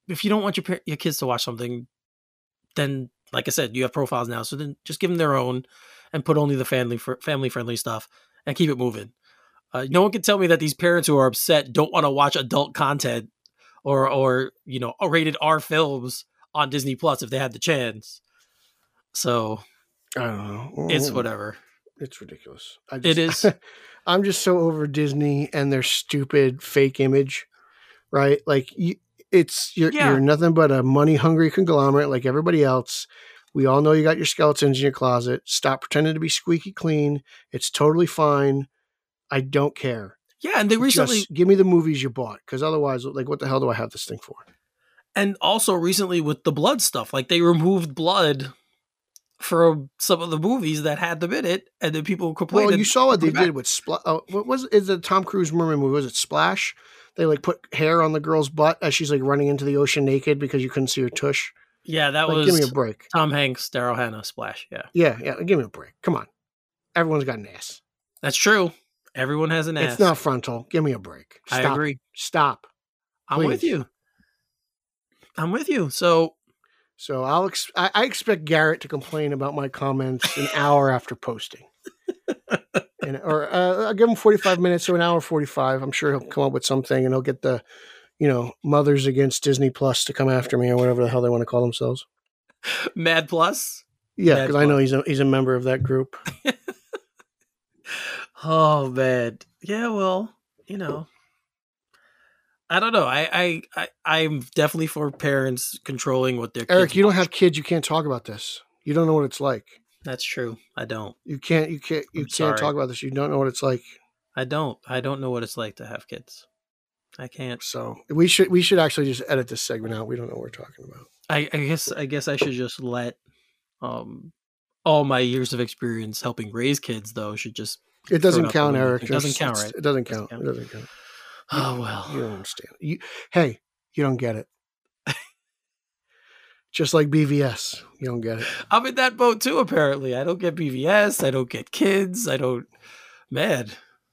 if you don't want your your kids to watch something, then like I said, you have profiles now, so then just give them their own and put only the family fr- family friendly stuff and keep it moving. Uh, no one can tell me that these parents who are upset don't want to watch adult content or or you know rated R films on Disney Plus if they had the chance. So I don't know. it's whatever. It's ridiculous. I It just, is. I'm just so over Disney and their stupid fake image, right? Like you, it's you're Yeah. you're nothing but a money hungry conglomerate like everybody else. We all know you got your skeletons in your closet. Stop pretending to be squeaky clean. It's totally fine. I don't care. Yeah, and they recently Just give me the movies you bought, because otherwise, like, what the hell do I have this thing for? and also recently with the blood stuff, like they removed blood from some of the movies that had them in it, and then people oh, complained. Well, you saw what they back. did with Splash. Uh, oh, what was it? Is the Tom Cruise mermaid movie? Was it Splash? They like put hair on the girl's butt as she's like running into the ocean naked because you couldn't see her tush. yeah, that Like, was give me a break. Tom Hanks, Daryl Hannah splash. Yeah, Yeah, yeah, give me a break. Come on, everyone's got an ass. that's true. Everyone has an ass. It's not frontal. Give me a break. Stop. I agree. Stop. I'm with you. I'm with you. So So I'll. Ex- I, I expect Garrett to complain about my comments an hour after posting. and, or uh, I'll give him 45 minutes, so an hour 45. I'm sure he'll come up with something and he'll get the, you know, Mothers Against Disney Plus to come after me or whatever the hell they want to call themselves. Mad Plus. Yeah, because I know he's a, he's a member of that group. Oh man. Yeah, well, you know. I don't know. I I, I I'm definitely for parents controlling what their Eric, you don't have kids. You can't talk about this. You don't know what it's like. That's true. I don't. You can't. You can't. You I'm can't sorry. talk about this. You don't know what it's like. I don't. I don't know what it's like to have kids. I can't. So we should we should actually just edit this segment out. We don't know what we're talking about. I, I guess I guess I should just let um all my years of experience helping raise kids though should just It doesn't count. Eric. It doesn't count, right? It doesn't Doesn't count. count. It doesn't count. Oh You well. You don't understand. You, hey, you don't get it. Just like BVS, you don't get it. I'm in that boat too. Apparently, I don't get BVS. I don't get kids. I don't. Man,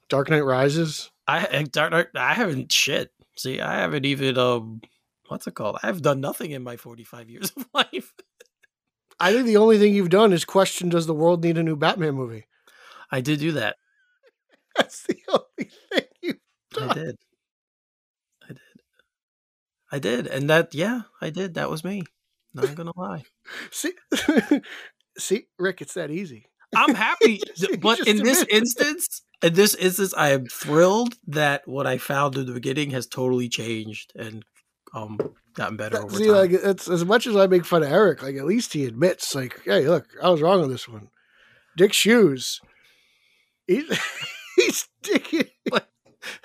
Dark Knight Rises. I I, Dark Knight- I haven't shit. See, I haven't even um, what's it called? I've done nothing in my 45 years of life. I think the only thing you've done is question: Does the world need a new Batman movie? I did do that. That's the only thing. I did. I did. I did, and that yeah, I did. That was me. Not gonna lie. See, see, Rick, it's that easy. I'm happy, but in this instance, in this instance, I am thrilled that what I found in the beginning has totally changed and um gotten better over See, time. like it's as much as I make fun of Eric, like at least he admits, like, hey, look, I was wrong on this one. Dick Shoes, he's he's digging,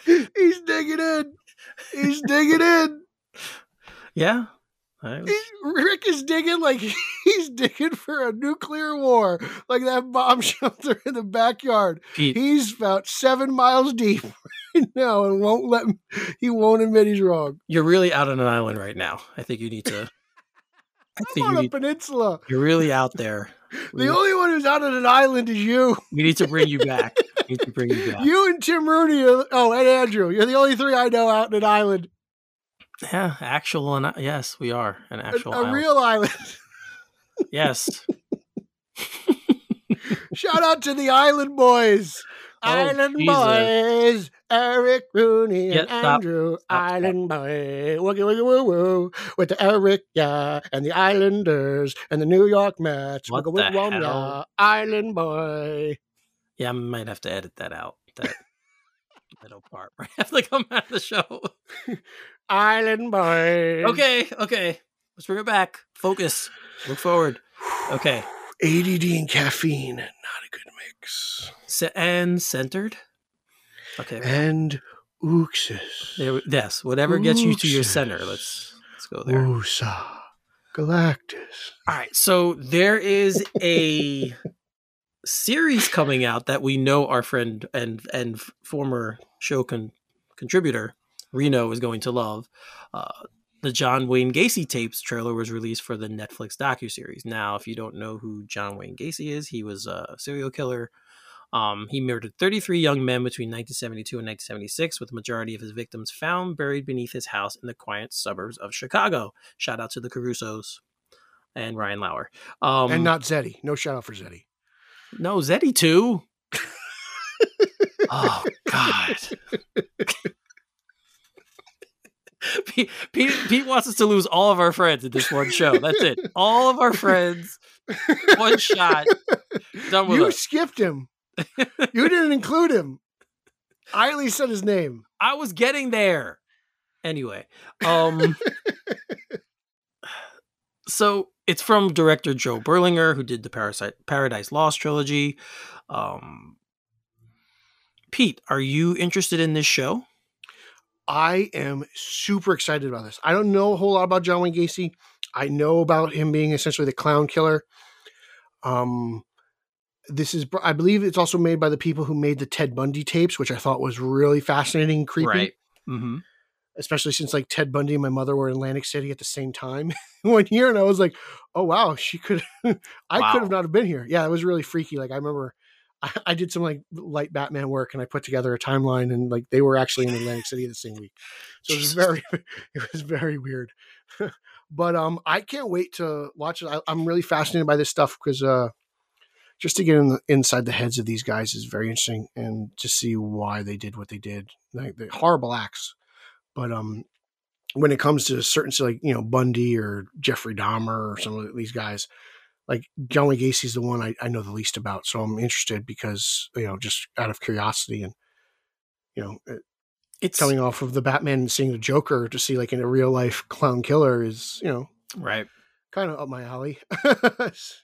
he's digging in, he's digging in. yeah, was- Rick is digging like he's digging for a nuclear war, like that bomb shelter in the backyard. Pete, He's about seven miles deep right now and won't let him. He won't admit he's wrong. you're really out on an island right now. I think you need to. I I'm think on you a need, peninsula. you're really out there. The We, only one who's out on an island is you. we need to bring you back. We need to bring you and Tim Rooney. Are, oh, and Andrew. You're the only three I know out in an island. Yeah, actual and yes, we are an A, actual a island. real island. yes. Shout out to the Island Boys. Oh, island Jesus. Boys. Eric Rooney and Yeah. Andrew. Stop, stop. Island Boy. Woogie woogie woo woo. With the Eric, yeah. And the Islanders. And the New York Mets. What Woogie woogie yeah. Island Boy. Yeah, I might have to edit that out. That little part right have to come out of the show. Island Boy. Okay, okay. Let's bring it back. Focus. Look forward. Okay. ADD and caffeine. Not a good mix. Se- and centered. Okay. And Ooxus. There, yes. Whatever gets you to your center. Let's let's go there. Usa. Galactus. All right. So there is a series coming out that we know our friend and and former show con- contributor Reno is going to love. Uh, the John Wayne Gacy tapes trailer was released for the Netflix docu series. Now, if you don't know who John Wayne Gacy is, he was a serial killer Um, he murdered 33 young men between 1972 and 1976, with the majority of his victims found buried beneath his house in the quiet suburbs of Chicago. Shout out to the Carusos and Ryan Lauer. Um, and not Zeddy. No shout out for Zeddy. No Zeddy too. oh God. Pete, Pete, Pete wants us to lose all of our friends in this one show. That's it. All of our friends, one shot, done with You us. skipped him. You didn't include him. I at least said his name. I was getting there. Anyway, um, so it's from director Joe Berlinger, who did the Parasite Paradise Lost trilogy. Um, Pete, are you interested in this show? I am super excited about this. I don't know a whole lot about John Wayne Gacy. I know about him being essentially the clown killer. Um, this is, I believe, it's also made by the people who made the Ted Bundy tapes, which I thought was really fascinating, and creepy. Right. Mm-hmm. Especially since like Ted Bundy and my mother were in Atlantic City at the same time one year, and I was like, "Oh wow, she could." I Wow. could have not have been here. Yeah, it was really freaky. Like I remember, I, I did some like light Batman work, and I put together a timeline, and like they were actually in Atlantic City the same week. So it was very, it was very weird. but um, I can't wait to watch it. I, I'm really fascinated by this stuff because uh, just to get in the, inside the heads of these guys is very interesting, and to see why they did what they did. Like the horrible acts, but um, when it comes to certain, so like you know Bundy or Jeffrey Dahmer or some of these guys, like John Wayne Gacy's the one I, I know the least about. So I'm interested because you know just out of curiosity and you know uh, It's coming off of the Batman and seeing the Joker to see like in a real life clown killer is you know right. kind of up my alley.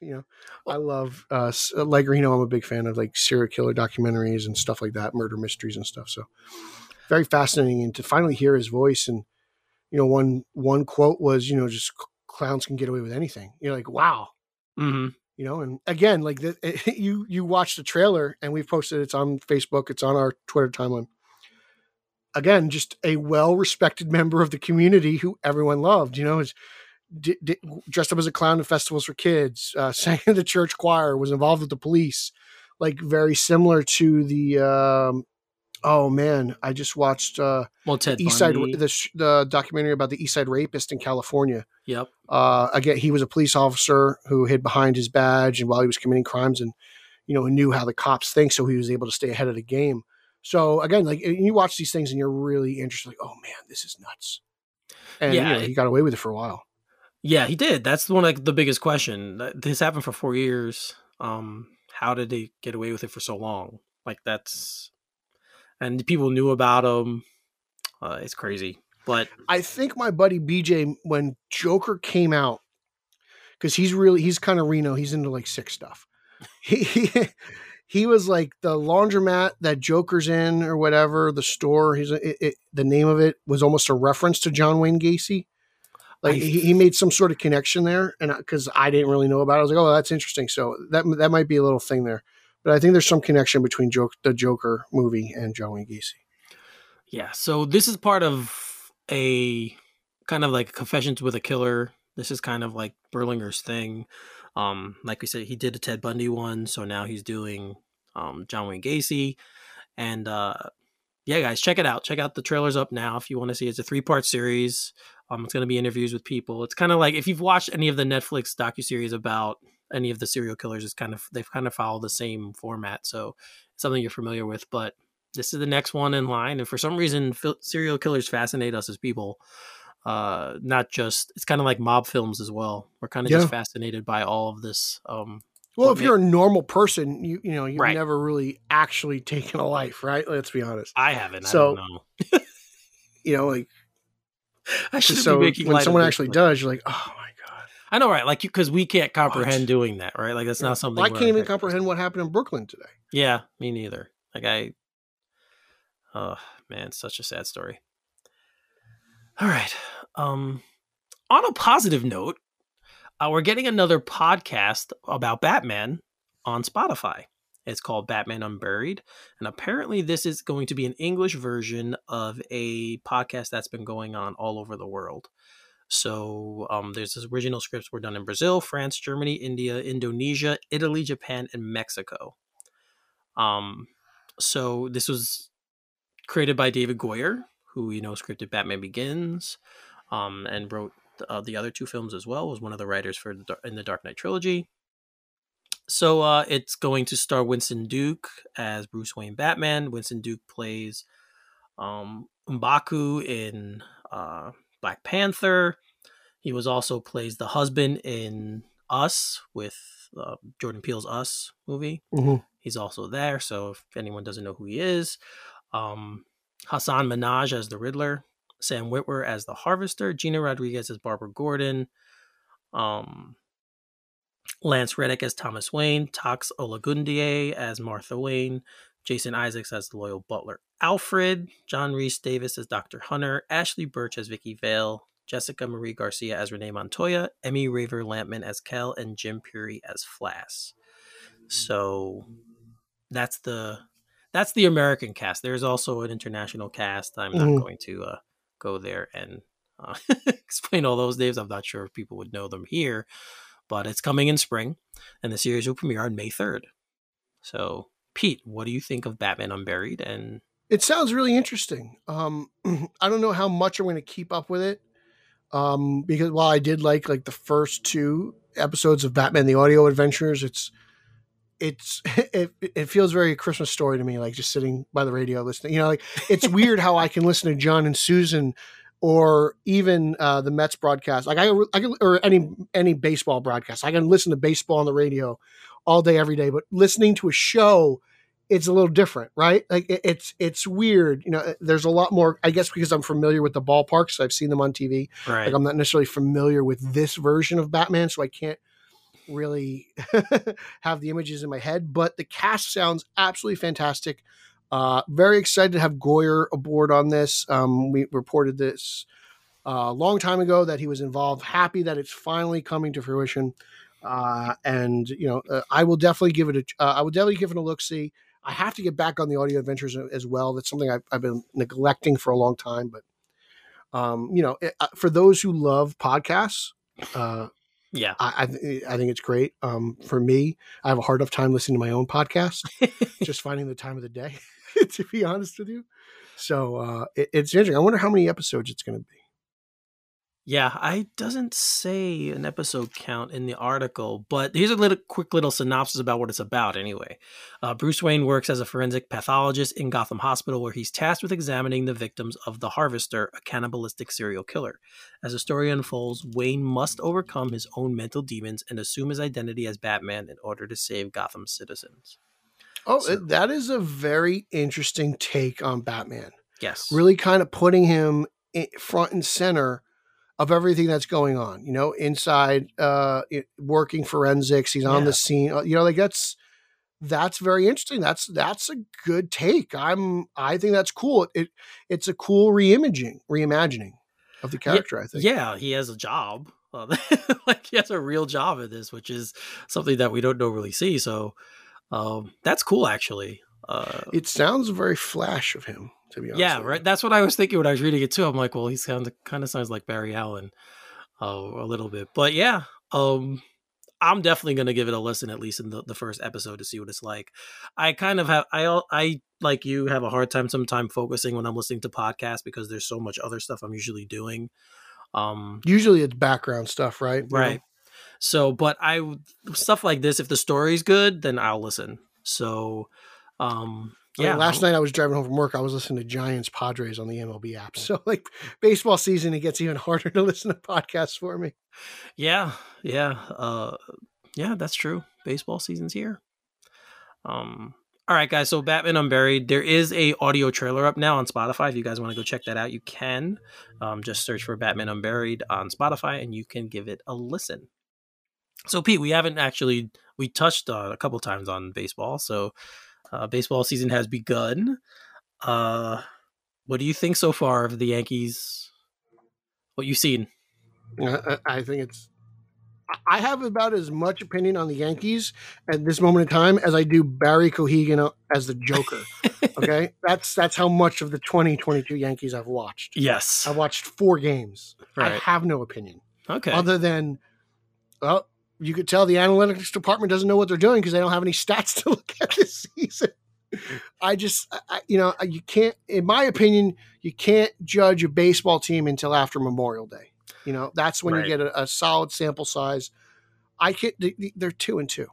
you know, I love uh like you know I'm a big fan of like serial killer documentaries and stuff like that, murder mysteries and stuff. So very fascinating, and to finally hear his voice and you know one one quote was you know just clowns can get away with anything. You're like wow, Mm-hmm. you know, and again like the, you you watch the trailer and we've posted it's on Facebook, it's on our Twitter timeline. Again, just a well respected member of the community who everyone loved. You know, is di di dressed up as a clown at festivals for kids, uh, sang in the church choir, was involved with the police, like very similar to the. Um, oh man, I just watched uh, Well, Ted East Side, the, the documentary about the East Side rapist in California. Yep. Uh, again, he was a police officer who hid behind his badge and while he was committing crimes, and you know, knew how the cops think, so he was able to stay ahead of the game. So again, like you watch these things and you're really interested, like, oh man, this is nuts. And Yeah, you know, he got away with it for a while. Yeah, he did. That's one of the biggest question. This happened for four years. Um, how did they get away with it for so long? Like that's, and people knew about him. Uh, it's crazy, but I think my buddy BJ, when Joker came out, because he's really he's kind of Reno, he's into like sick stuff. He, he he was like the laundromat that Joker's in or whatever the store. He's it, it, the name of it was almost a reference to John Wayne Gacy. Like I- he, he made some sort of connection there, and because I didn't really know about it, I was like, oh, that's interesting. So that that might be a little thing there. But I think there's some connection between Joke, the Joker movie and John Wayne Gacy. yeah. So this is part of a kind of like confessions with a killer. This is kind of like Berlinger's thing. Um, like we said, he did a Ted Bundy one, so now he's doing um, John Wayne Gacy, and uh, yeah, guys, check it out. Check out the trailers up now if you want to see. It's a three part series. Um, it's going to be interviews with people. It's kind of like if you've watched any of the Netflix docu series about any of the serial killers, is kind of they've kind of followed the same format, so something you're familiar with. But this is the next one in line, and for some reason, fil- serial killers fascinate us as people. Uh, not just it's kind of like mob films as well. We're kind of Yeah. just fascinated by all of this. Um, Well, if you're a normal person, you you know you've Right. never really actually taken a life, right? Let's be honest. I haven't. So, I don't know. You know, like I should so be making when someone actually but- does, you're like, oh. I know, right? Like, because we can't comprehend What? doing that, right? Like, that's not something. I can't even comprehend what happened in Brooklyn today. Yeah, me neither. Like, I. Oh man, such a sad story. All right. Um, on a positive note, uh, we're getting another podcast about Batman on Spotify. It's called Batman Unburied, and apparently, this is going to be an English version of a podcast that's been going on all over the world. So, um, there's this original scripts were done in Brazil, France, Germany, India, Indonesia, Italy, Japan, and Mexico. Um, so this was created by David Goyer, who you know scripted Batman Begins, um, and wrote uh, the other two films as well. Was one of the writers for the, in the Dark Knight trilogy. So uh, it's going to star Winston Duke as Bruce Wayne Batman. Winston Duke plays um, Mbaku in uh, Black Panther. He was also plays the husband in Us with uh, Jordan Peele's Us movie. Mhm. He's also there. So if anyone doesn't know who he is, um, Hasan Minhaj as the Riddler, Sam Witwer as the Harvester, Gina Rodriguez as Barbara Gordon, um, Lance Reddick as Thomas Wayne, Toks Olagundoye as Martha Wayne, Jason Isaacs as the loyal butler Alfred, John Rhys-Davies as Dr. Hunter, Ashly Burch as Vicky Vale, Jessica Marie Garcia as Renee Montoya, Emmy Raver Lampman as Kel, and Jim Pirri as Flass. So that's the that's the American cast. There's also an international cast. I'm not Mhm. going to uh, go there and uh, explain all those names. I'm not sure if people would know them here, but it's coming in spring, and the series will premiere on May 3rd. So, Pete, what do you think of Batman Unburied? And It sounds really interesting. Um, I don't know how much I'm going to keep up with it. Um, because while I did like like the first two episodes of Batman: The Audio Adventures, it's it's it, it feels very Christmas story to me, like just sitting by the radio listening. You know, like it's weird how I can listen to John and Susan or even uh, the Mets broadcast. Like I, I can, or any any baseball broadcast. I can listen to baseball on the radio all day, every day. But listening to a show, it's a little different, right? Like it, it's it's weird. You know, there's a lot more. I guess because I'm familiar with the ballparks, I've seen them on TV. right, Like I'm not necessarily familiar with this version of Batman, so I can't really have the images in my head. But the cast sounds absolutely fantastic. Uh, very excited to have Goyer aboard on this. Um, we reported this uh, a long time ago that he was involved. Happy that it's finally coming to fruition. Uh, and you know, uh, I will definitely give it a. Uh, I will definitely give it a look. See, I have to get back on the audio adventures as well. That's something I've, I've been neglecting for a long time. But um, you know, it, uh, for those who love podcasts, uh, yeah, I I, th- I think it's great. Um, for me, I have a hard enough time listening to my own podcast, just finding the time of the day. to be honest with you, so uh, it, it's interesting. I wonder how many episodes it's going to be. Yeah, I doesn't say an episode count in the article, but here's a little quick little synopsis about what it's about anyway. Uh, Bruce Wayne works as a forensic pathologist in Gotham Hospital, where he's tasked with examining the victims of the Harvester, a cannibalistic serial killer. As the story unfolds, Wayne must overcome his own mental demons and assume his identity as Batman in order to save Gotham's citizens. Oh, So- that is a very interesting take on Batman. Yes, Really, kind of putting him front and center of everything that's going on. You know, inside uh, it- working forensics, he's on Yeah. the scene. uh, You know, like that's that's very interesting. That's that's a good take. I'm I think that's cool. It it's a cool reimaging, reimagining of the character. I think. Yeah, he has a job. Uh, like he has a real job in this, which is something that we don't normally see. So um, that's cool, actually. Uh, It sounds very flash of him, to be honest. yeah, right. That's what I was thinking when I was reading it too. I'm like, well, he sounds kind of sounds like Barry Allen uh, a little bit, but yeah. Um, I'm definitely gonna give it a listen at least in the, the first episode to see what it's like. I kind of have I I like you have a hard time sometimes focusing when I'm listening to podcasts because there's so much other stuff I'm usually doing. Um, Usually it's background stuff, right? You know? right so but i stuff like this if the story's good then i'll listen so um I mean, yeah last night I was driving home from work. I was listening to Giants Padres on the MLB app. So, like baseball season, it gets even harder to listen to podcasts for me. yeah yeah uh yeah that's true baseball season's here um all right guys so batman unburied there is a audio trailer up now on spotify if you guys want to go check that out you can um, just search for batman unburied on spotify and you can give it a listen so pete we haven't actually we touched uh, a couple times on baseball so uh, baseball season has begun uh what do you think so far of the yankees what you've seen I, I I think it's. I- I have about as much opinion on the Yankees at this moment in time as I do Barry Keoghan as the Joker. Okay, that's that's how much of the 2022 Yankees I've watched. yes I've watched four games. I have no opinion okay other than, well, you could tell the analytics department doesn't know what they're doing because they don't have any stats to look at this season. I just, I, you know, you can't. In my opinion, you can't judge a baseball team until after Memorial Day. You know, that's when Right. you get a, a solid sample size. I can't. they- They're two and two.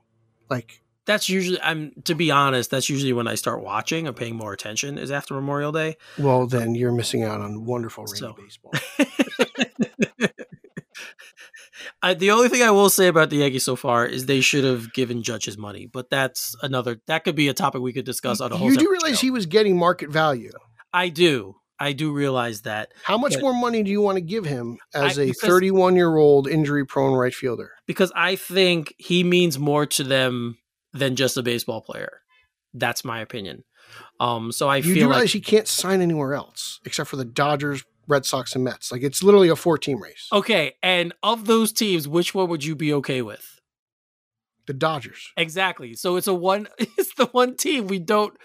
Like That's usually I'm to be honest, that's usually when I start watching and paying more attention is after Memorial Day. Well, then you're missing out on wonderful rainy So- baseball. I, the only thing I will say about the Yankees so far is they should have given Judge his money, but that's another. That could be a topic we could discuss on a whole. you do realize show. he was getting market value. I do. I do realize that How much But- more money do you want to give him as I- a 31 year old injury prone right fielder? because I think he means more to them than just a baseball player. That's my opinion. Um, so I You do feel realize like he can't sign anywhere else except for the Dodgers, Red Sox, and Mets. Like it's literally a four team race. okay. And of those teams, which one would you be okay with? The Dodgers. Exactly. So it's a one. It's the one team we don't.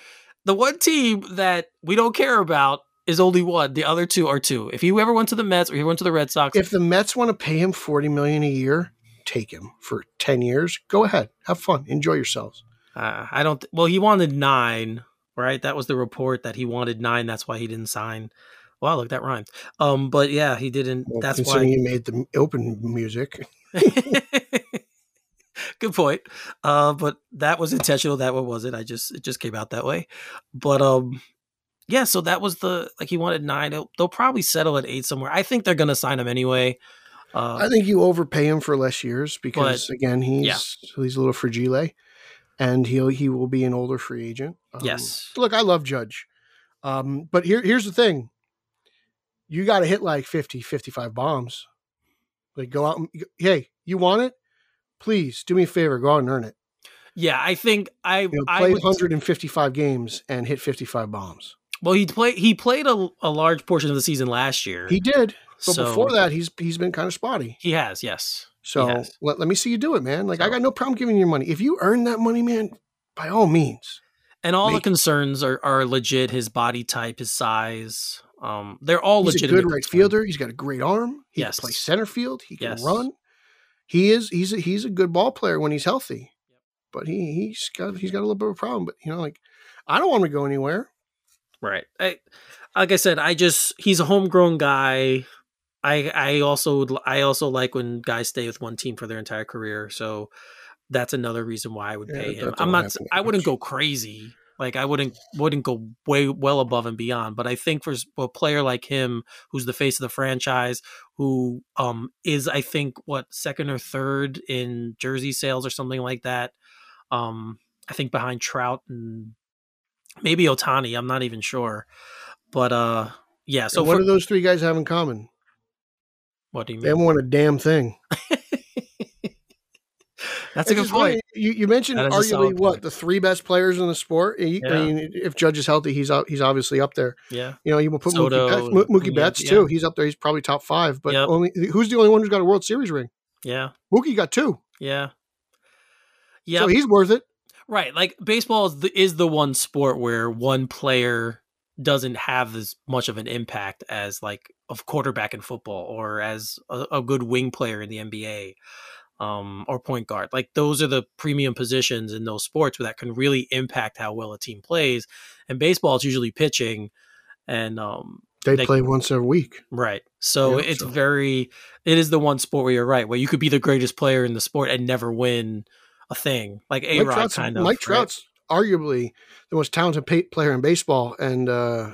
The one team that we don't care about is only one. The other two are two. If he ever went to the Mets or he went to the Red Sox, If the Mets want to pay him 40 million a year, take him for 10 years. Go ahead. Have fun. Enjoy yourselves. uh, I don't. Well, he wanted nine, right? That was the report that he wanted nine. That's why he didn't sign. Wow, look that rhymed. Um, but yeah, he didn't. Well, that's considering why. you made the open music. Good point. Uh, but that was intentional. That one wasn't. I just it just came out that way. But um, yeah. So that was the like he wanted nine. They'll, they'll probably settle at eight somewhere. I think they're gonna sign him anyway. Uh, I think you overpay him for less years because again, he's yeah. he's a little fragile, and he'll he will be an older free agent. Um, yes. Look, I love Judge, um, but here here's the thing: you got to hit like 50, 55 bombs. Like go out and hey, you want it? Please do me a favor, go out and earn it. Yeah. I think I You know, I play would, 155 games and hit 55 bombs. well he played he played a, a large portion of the season last year. He did, but so before that, he's he's been kind of spotty. he has yes. So has. let, let me see you do it, man. Like I got no problem giving you your money. If you earn that money, man, by all means. And all the concerns are, are legit. His body type, his size, um, they're all He's a legitimate. good right fielder. He's got a great arm. He Yes. can play center field. He can Yes. run. He is he's a, he's a good ball player when he's healthy. But he he's got he's got a little bit of a problem. But you know, like I don't want him to go anywhere. Right. I, like I said, I just he's a homegrown guy. I I also would- I also like when guys stay with one team for their entire career. So that's another reason why I would Yeah, pay him. I'm not. I wouldn't go crazy. Like I wouldn't wouldn't go way well above and beyond. But I think for a player like him, who's the face of the franchise, who um is I think what second or third in jersey sales or something like that. Um, I think behind Trout and maybe Ohtani. I'm not even sure. But uh, yeah. So So what for, do those three guys have in common? what do you mean? They haven't won a damn thing. That's a good just funny, point. You, you mentioned That is a arguably what point. the three best players in the sport. You- Yeah. I mean, if Judge is healthy, he's out, he's obviously up there. Yeah. You know, you will put Soto, Mookie Betts, Mookie Betts yeah. too. He's up there. He's probably top five. But Yep. only who's the only one who's got a World Series ring? Yeah. Mookie got two, Yeah. Yeah. so he's worth it. Right. Like baseball is the, is the one sport where one player doesn't have as much of an impact as like a quarterback in football or as a, a good wing player in the NBA um, or point guard. Like those are the premium positions in those sports where that can really impact how well a team plays. And baseball is usually pitching and um, They, They- play once a week. Right. So Yeah, it's so- very it is the one sport where you're right, where you could be the greatest player in the sport and never win a thing. Like A Rod kind of Mike right? Trout's arguably the most talented pa- player in baseball, and uh,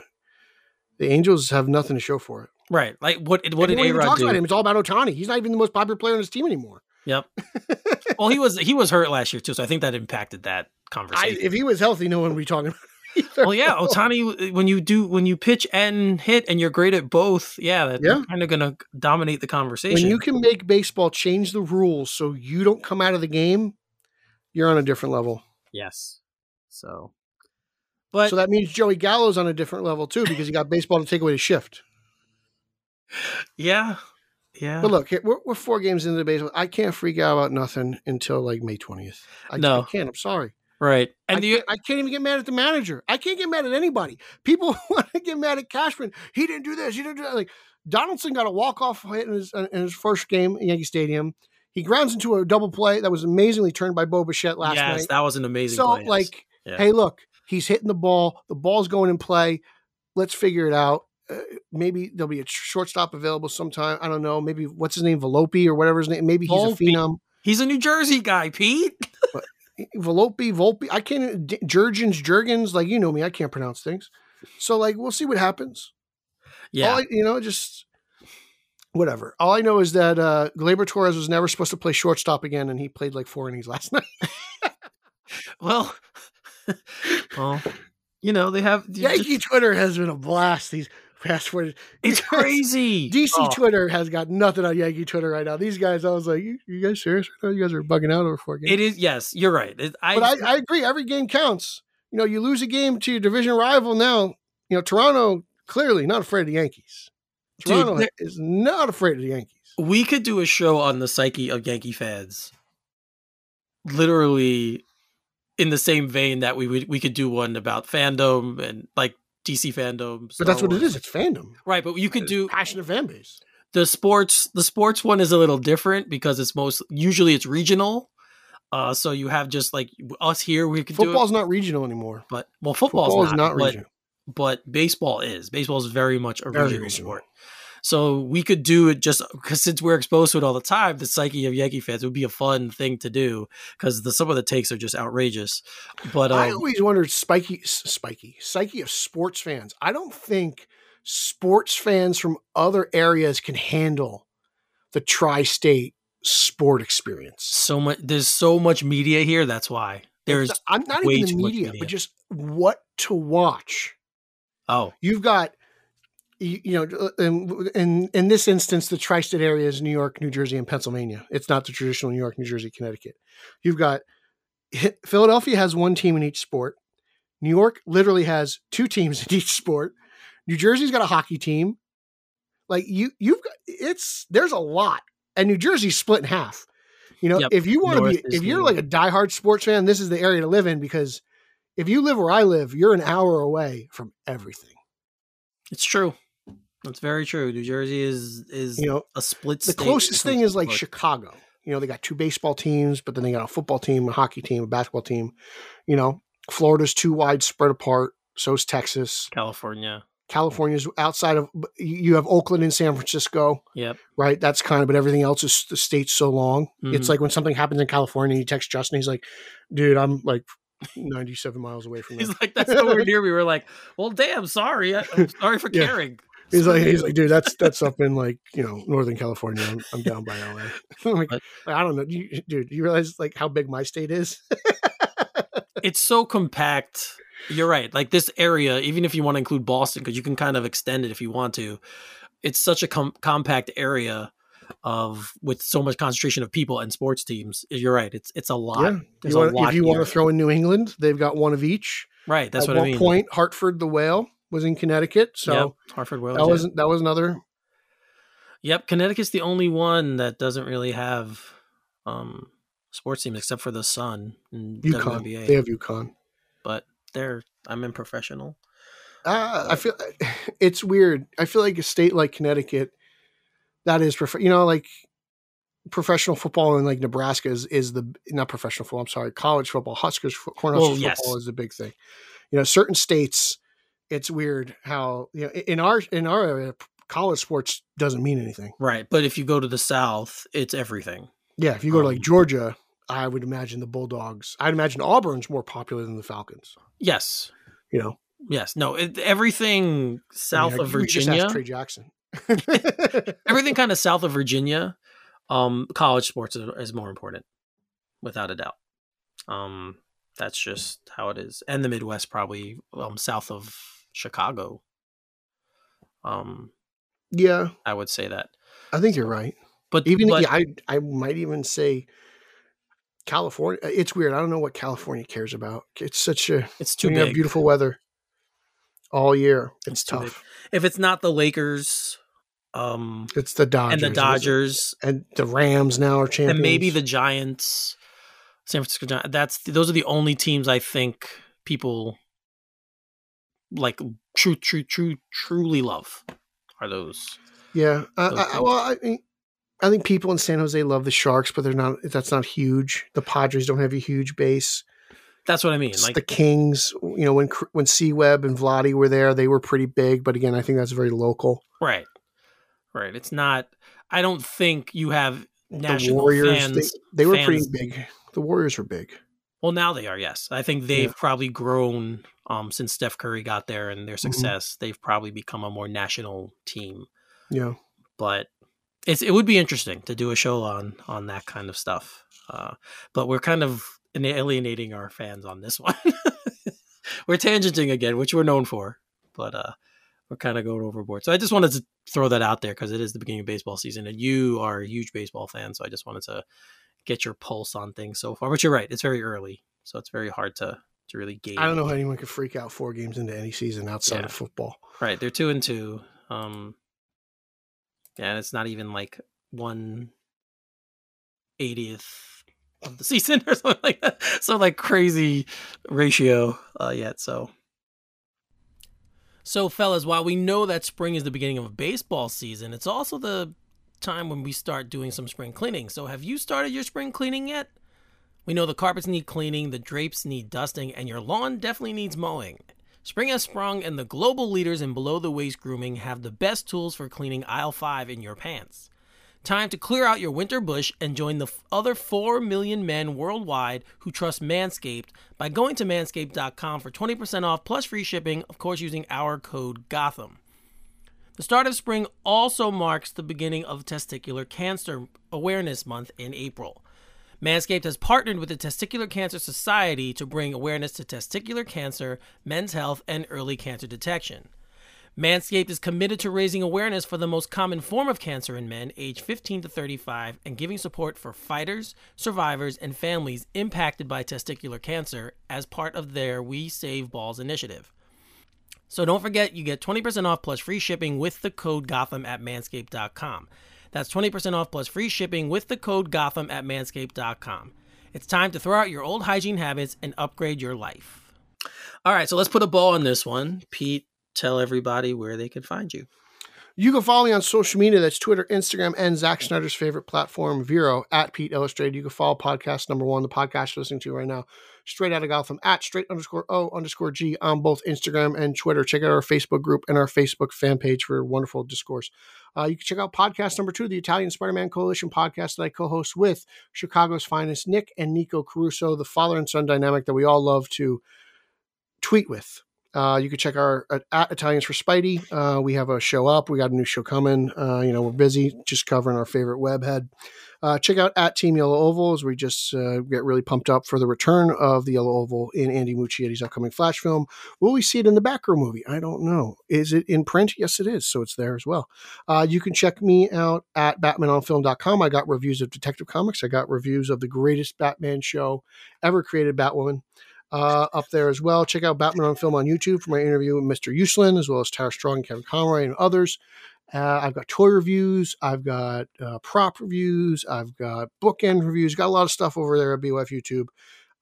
the Angels have nothing to show for it. Right. Like what what did A Rod do? about him. It's all about Ohtani. He's not even the most popular player on his team anymore. Yep. well he was he was hurt last year too, so I think that impacted that I, conversation. if he was healthy, no one would be talking about. It either. well, yeah, Ohtani. When you do, when you pitch and hit, and you're great at both, yeah, that's Yeah. kind of going to dominate the conversation. when you can make baseball change the rules so you don't come out of the game, you're on a different level. yes. So, but so that means Joey Gallo's on a different level too because he got baseball to take away the shift. yeah, yeah. But look, we're, we're four games into the baseball. I can't freak out about nothing until like May 20th. I, No. I can't. I'm sorry. right. I, And you, can't, I can't even get mad at the manager. I can't get mad at anybody. People want to get mad at Cashman. He didn't do this. He didn't do that. Like Donaldson got a walk off hit in his, in his first game in Yankee Stadium. He grounds into a double play that was amazingly turned by Bo Bichette last yes, night. that was an amazing. So, play, yes. like, Yeah. hey, look, He's hitting the ball. The ball's going in play. Let's figure it out. Uh, maybe there'll be a shortstop available sometime. I don't know. Maybe what's his name, Velopi or whatever his name. Maybe he's Volpe. a phenom. He's a New Jersey guy, Pete. Velopi, Volpe. I can't. Jurgens, Jurgens. Like you know me, I can't pronounce things. So like we'll see what happens. Yeah. All I, you know, just whatever. All I know is that uh Gleyber Torres was never supposed to play shortstop again, and he played like four innings last night. well, well, you know they have. you Yankee just- Twitter has been a blast these past four. it's crazy. DC Oh, Twitter has got nothing on Yankee Twitter right now. These guys, I was like, you, you guys serious? You guys are bugging out over four games. It is. Yes, you're right. It, I, but I, I agree. Every game counts. You know, you lose a game to your division rival now. You know, Toronto clearly not afraid of the Yankees. Dude, Toronto there- is not afraid of the Yankees. we could do a show on the psyche of Yankee fans. Literally, in the same vein that we would we could do one about fandom and like DC fandom. But that's Star what it is. It's fandom. right? But you could do passionate fan base. the sports. The sports one is a little different because it's most usually it's regional. Uh, so you have just like us here. We could Football's not regional anymore. but well, football's Football is not, not but- regional. but baseball is. Baseball is very much a Very regional regional. sport. So we could do it just because since we're exposed to it all the time, the psyche of Yankee fans would be a fun thing to do because the some of the takes are just outrageous. But I um, always wondered spiky, spiky, psyche of sports fans. I don't think sports fans from other areas can handle the tri-state sport experience. so much there's so much media here. That's why there's It's- I'm not even the media, media. but just what to watch. oh You've got, you, you know, uh, in, in in this instance, the tri-state area is New York, New Jersey, and Pennsylvania. It's not the traditional New York, New Jersey, Connecticut. You've got Philadelphia has one team in each sport. New York literally has two teams in each sport. New Jersey's got a hockey team. Like you, you've got it's there's a lot, and New Jersey's split in half. You know, Yep. if you want to be, if you're like a diehard sports fan, this is the area to live in because if you live where I live, you're an hour away from everything. it's true. That's very true. New Jersey is is You know, a split. the closest thing is like sports. Chicago. You know, they got two baseball teams, but then they got a football team, a hockey team, a basketball team. You know, Florida's too wide spread apart. So is Texas. California. California's outside of. You have Oakland and San Francisco, Yep. right? That's kind of. But everything else is the state's so long. It's Mhm. like when something happens in California, you text Justin. He's like, "Dude, I'm like 97 miles away from He's like, that's nowhere near me. We're like, well, damn, sorry. I- I'm sorry for Yeah. caring. He's like, he's like, dude, that's that's up in like you know Northern California. I'm, I'm down by LA. I'm like, I don't know, you, dude. You realize like how big my state is? it's so compact. You're right. Like this area, even if you want to include Boston, because you can kind of extend it if you want to. It's such a com- compact area of with so much concentration of people and sports teams. You're right. It's it's a lot. yeah. You wanna- lot if you want to throw in New England, they've got one of each. right. That's At what one I mean. point, Hartford the Whale was in Connecticut, so yep. Hartford Whalers. that yeah. was that was another. Yep, Connecticut's the only one that doesn't really have um sports teams except for the Sun and UConn. WNBA. They have UConn. but they're I'm in professional. Uh, I feel it's weird. I feel like a state like Connecticut, that is, you know, like professional football in like Nebraska is, is the not professional football. I'm sorry, college football. Huskers, Cornhuskers Well, football yes. is the big thing. You know, certain states, it's weird how you know in our in our area, college sports doesn't mean anything. Right, but if you go to the South, it's everything. Yeah, if you go to like Um, Georgia, I would imagine the Bulldogs. I'd imagine Auburn's more popular than the Falcons. Yes, You know, yes, no, it, everything south I mean, of Virginia, Trey Jackson. everything kind of south of Virginia, um, college sports is, is more important, without a doubt. Um, that's just how it is, and the Midwest probably um south of Chicago. Um, yeah, I would say that, I think you're right. but even but, yeah, I I might even say California. uh, It's weird. I don't know what California cares about. It's such a it's too big. beautiful weather all year. It's, It's tough. If it's not the Lakers, um, It's the Dodgers and the? Dodgers, and the Rams now are champions. and maybe the Giants, San Francisco Giants. That's those are the only teams I think people like true, true, true, truly love. Are those? yeah. Uh, those I, I, well, I think I think people in San Jose love the Sharks, but they're not. That's not huge. The Padres don't have a huge base. That's what I mean. It's Like the Kings, you know, when when C Web and Vlade were there, they were pretty big. But again, I think that's very local. right, right. It's not. I don't think you have The national Warriors, fans. they, they were fans- pretty big. The Warriors were big. Well, now they are. Yes, I think they've Yeah. probably grown um, since Steph Curry got there and their Mhm. success. They've probably become a more national team. Yeah. But it's it would be interesting to do a show on on that kind of stuff. Uh, but we're kind of alienating our fans on this one. we're tangenting again, which we're known for, but uh, we're kind of going overboard. So I just wanted to throw that out there because it is the beginning of baseball season, and you are a huge baseball fan. So I just wanted to get your pulse on things so far. But you're right; it's very early, so it's very hard to to really gauge. I don't know how anyone could freak out four games into any season outside Yeah. of football. Right, they're two and two. Um, yeah, and it's not even like one eightieth of the season or something like that. So like crazy ratio uh, yet. So, so fellas, while we know that spring is the beginning of baseball season, it's also the time when we start doing some spring cleaning. So, have you started your spring cleaning yet? We know the carpets need cleaning, the drapes need dusting, and your lawn definitely needs mowing. Spring has sprung, and the global leaders in below the waist grooming have the best tools for cleaning aisle 5 in your pants. Time to clear out your winter bush and join the other 4 million men worldwide who trust Manscaped by going to manscaped.com for 20% off plus free shipping, of course, using our code GOTHAM. The start of spring also marks the beginning of Testicular Cancer Awareness Month in April. Manscaped has partnered with the Testicular Cancer Society to bring awareness to testicular cancer, men's health, and early cancer detection. Manscaped is committed to raising awareness for the most common form of cancer in men aged 15 to 35 and giving support for fighters, survivors, and families impacted by testicular cancer as part of their We Save Balls initiative. So don't forget, you get 20% off plus free shipping with the code Gotham at manscaped.com. That's 20% off plus free shipping with the code Gotham at manscaped.com. It's time to throw out your old hygiene habits and upgrade your life. All right, so let's put a ball on this one. Pete, tell everybody where they can find you. You can follow me on social media. That's Twitter, Instagram, and Zack Snyder's favorite platform, Vero, at Pete Illustrated. You can follow podcast number one, the podcast you're listening to right now, straight out of Gotham, at straight underscore O underscore G on both Instagram and Twitter. Check out our Facebook group and our Facebook fan page for wonderful discourse. Uh, you can check out podcast number two, the Italian Spider Man Coalition podcast that I co host with Chicago's finest Nick and Nico Caruso, the father and son dynamic that we all love to tweet with. Uh, you can check our at, at Italians for Spidey. Uh, we have a show up. We got a new show coming. Uh, you know, we're busy just covering our favorite webhead. Uh, check out at Team Yellow Oval as we just uh, get really pumped up for the return of the Yellow Oval in Andy Muschietti's upcoming Flash film. Will we see it in the Batgirl movie? I don't know. Is it in print? Yes, it is. So it's there as well. Uh, you can check me out at BatmanOnFilm.com. I got reviews of Detective Comics. I got reviews of the greatest Batman show ever created, Batwoman uh, up there as well. Check out Batman on Film on YouTube for my interview with Mr. Uslan, as well as Tara Strong, Kevin Conroy, and others. Uh, I've got toy reviews, I've got uh, prop reviews, I've got bookend reviews, got a lot of stuff over there at BOF YouTube.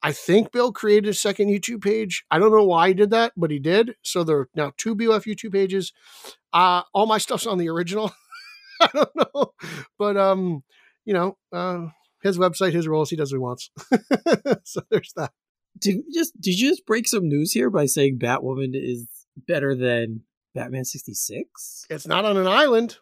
I think Bill created a second YouTube page. I don't know why he did that, but he did. So there are now two BOF YouTube pages. Uh, all my stuff's on the original. I don't know, but um, you know, uh, his website, his rules, he does what he wants. so there's that. Did you just did you just break some news here by saying Batwoman is better than Batman sixty six? It's not on an island.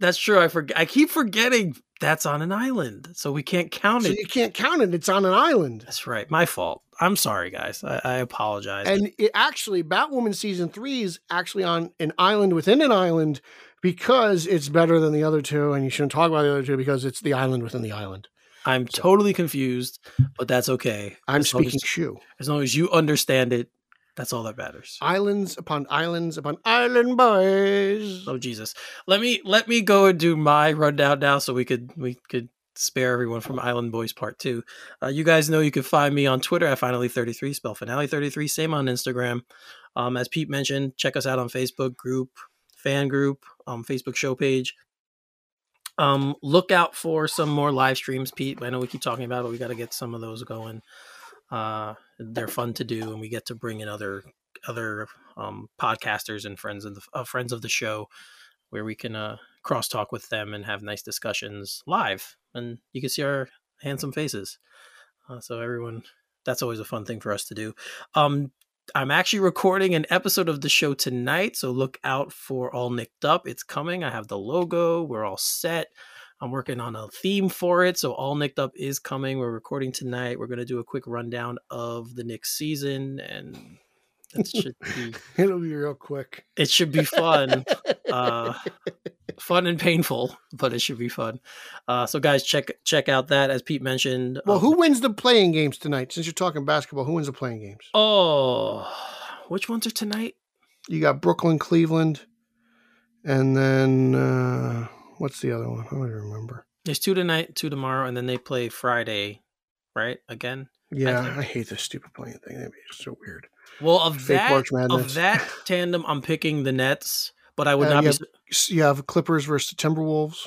That's true. I forget. I keep forgetting that's on an island, so we can't count So it. you can't count it. It's on an island. That's right. My fault. I'm sorry, guys. I, I apologize. And it actually, Batwoman season three is actually on an island within an island because it's better than the other two. And you shouldn't talk about the other two because it's the island within the island. I'm totally confused, but that's okay. I'm As speaking as, shoe. as long as you understand it. That's all that matters. Islands upon islands upon island boys. Oh Jesus! Let me let me go and do my rundown now, so we could we could spare everyone from Island Boys Part Two. Uh, you guys know you can find me on Twitter at Finally33, spell Finale33. Same on Instagram. Um, as Pete mentioned, check us out on Facebook group, fan group, um, Facebook show page. Um, look out for some more live streams, Pete. I know we keep talking about it, but we got to get some of those going. Uh, they're fun to do, and we get to bring in other other um, podcasters and friends of the uh, friends of the show, where we can uh, cross talk with them and have nice discussions live. And you can see our handsome faces. Uh, so everyone, that's always a fun thing for us to do. Um, I'm actually recording an episode of the show tonight, so look out for All Nicked Up. It's coming. I have the logo. We're all set. I'm working on a theme for it, so All Nicked Up is coming. We're recording tonight. We're going to do a quick rundown of the Knicks season, and it should be It'll be real quick. it should be fun. uh, fun and painful, but it should be fun. Uh, so guys, check check out that as Pete mentioned. Well, um, who wins the playing games tonight? Since you're talking basketball, who wins the playing games? Oh, which ones are tonight? You got Brooklyn, Cleveland, and then uh, what's the other one? I don't remember. There's two tonight, two tomorrow, and then they play Friday, right? Again. Yeah, think- I, hate this stupid playing thing. That'd be so weird. Well, of Fake that of that tandem, I'm picking the Nets, but I would Uh, not yeah. be. S- You have Clippers versus the Timberwolves.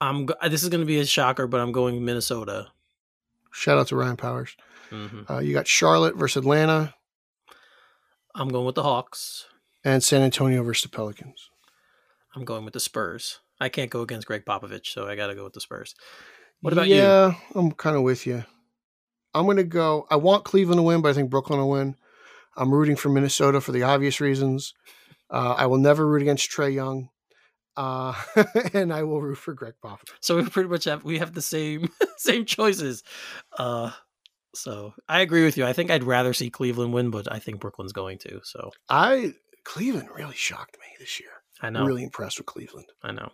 I'm. This is going to be a shocker, but I'm going Minnesota. Shout out to Ryan Powers. hmm Uh, you got Charlotte versus Atlanta I'm going with the Hawks. and San Antonio versus the Pelicans. I'm going with the Spurs. I can't go against Gregg Popovich, so I got to go with the Spurs. What about you? yeah, I'm kind of with you. I'm going to go. I want Cleveland to win, but I think Brooklyn will win. I'm rooting for Minnesota for the obvious reasons. Uh, I will never root against Trae Young, uh, and I will root for Gregg Popovich. So we pretty much have we have the same same choices. Uh, so I agree with you. I think I'd rather see Cleveland win, but I think Brooklyn's going to. So I Cleveland really shocked me this year. I know. Really impressed with Cleveland. I know.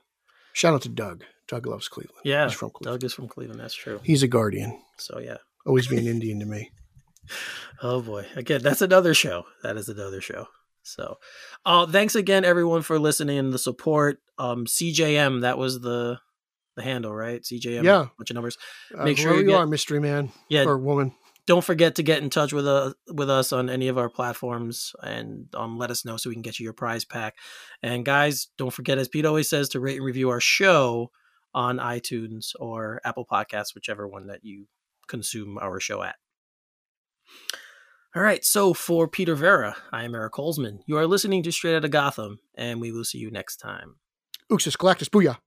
Shout out to Doug. Doug loves Cleveland. Yeah, he's from Cleveland. Doug is from Cleveland. That's true. He's a guardian. So yeah. Always be an Indian to me. Oh boy. Again, that's another show. That is another show. So, uh, thanks again, everyone, for listening and the support. Um, CJM, that was the the handle, right? CJM. Yeah. Bunch of numbers. Uh, Make sure you you get- are, mystery man Yeah. or woman. don't forget to get in touch with uh, with us on any of our platforms and um, let us know so we can get you your prize pack. And guys, don't forget, as Pete always says, to rate and review our show on iTunes or Apple Podcasts, whichever one that you consume our show at. All right, so for Peter Vera, I am Eric Holzman. You are listening to Straight Outta Gotham, and we will see you next time. Uxus Galactus, booyah.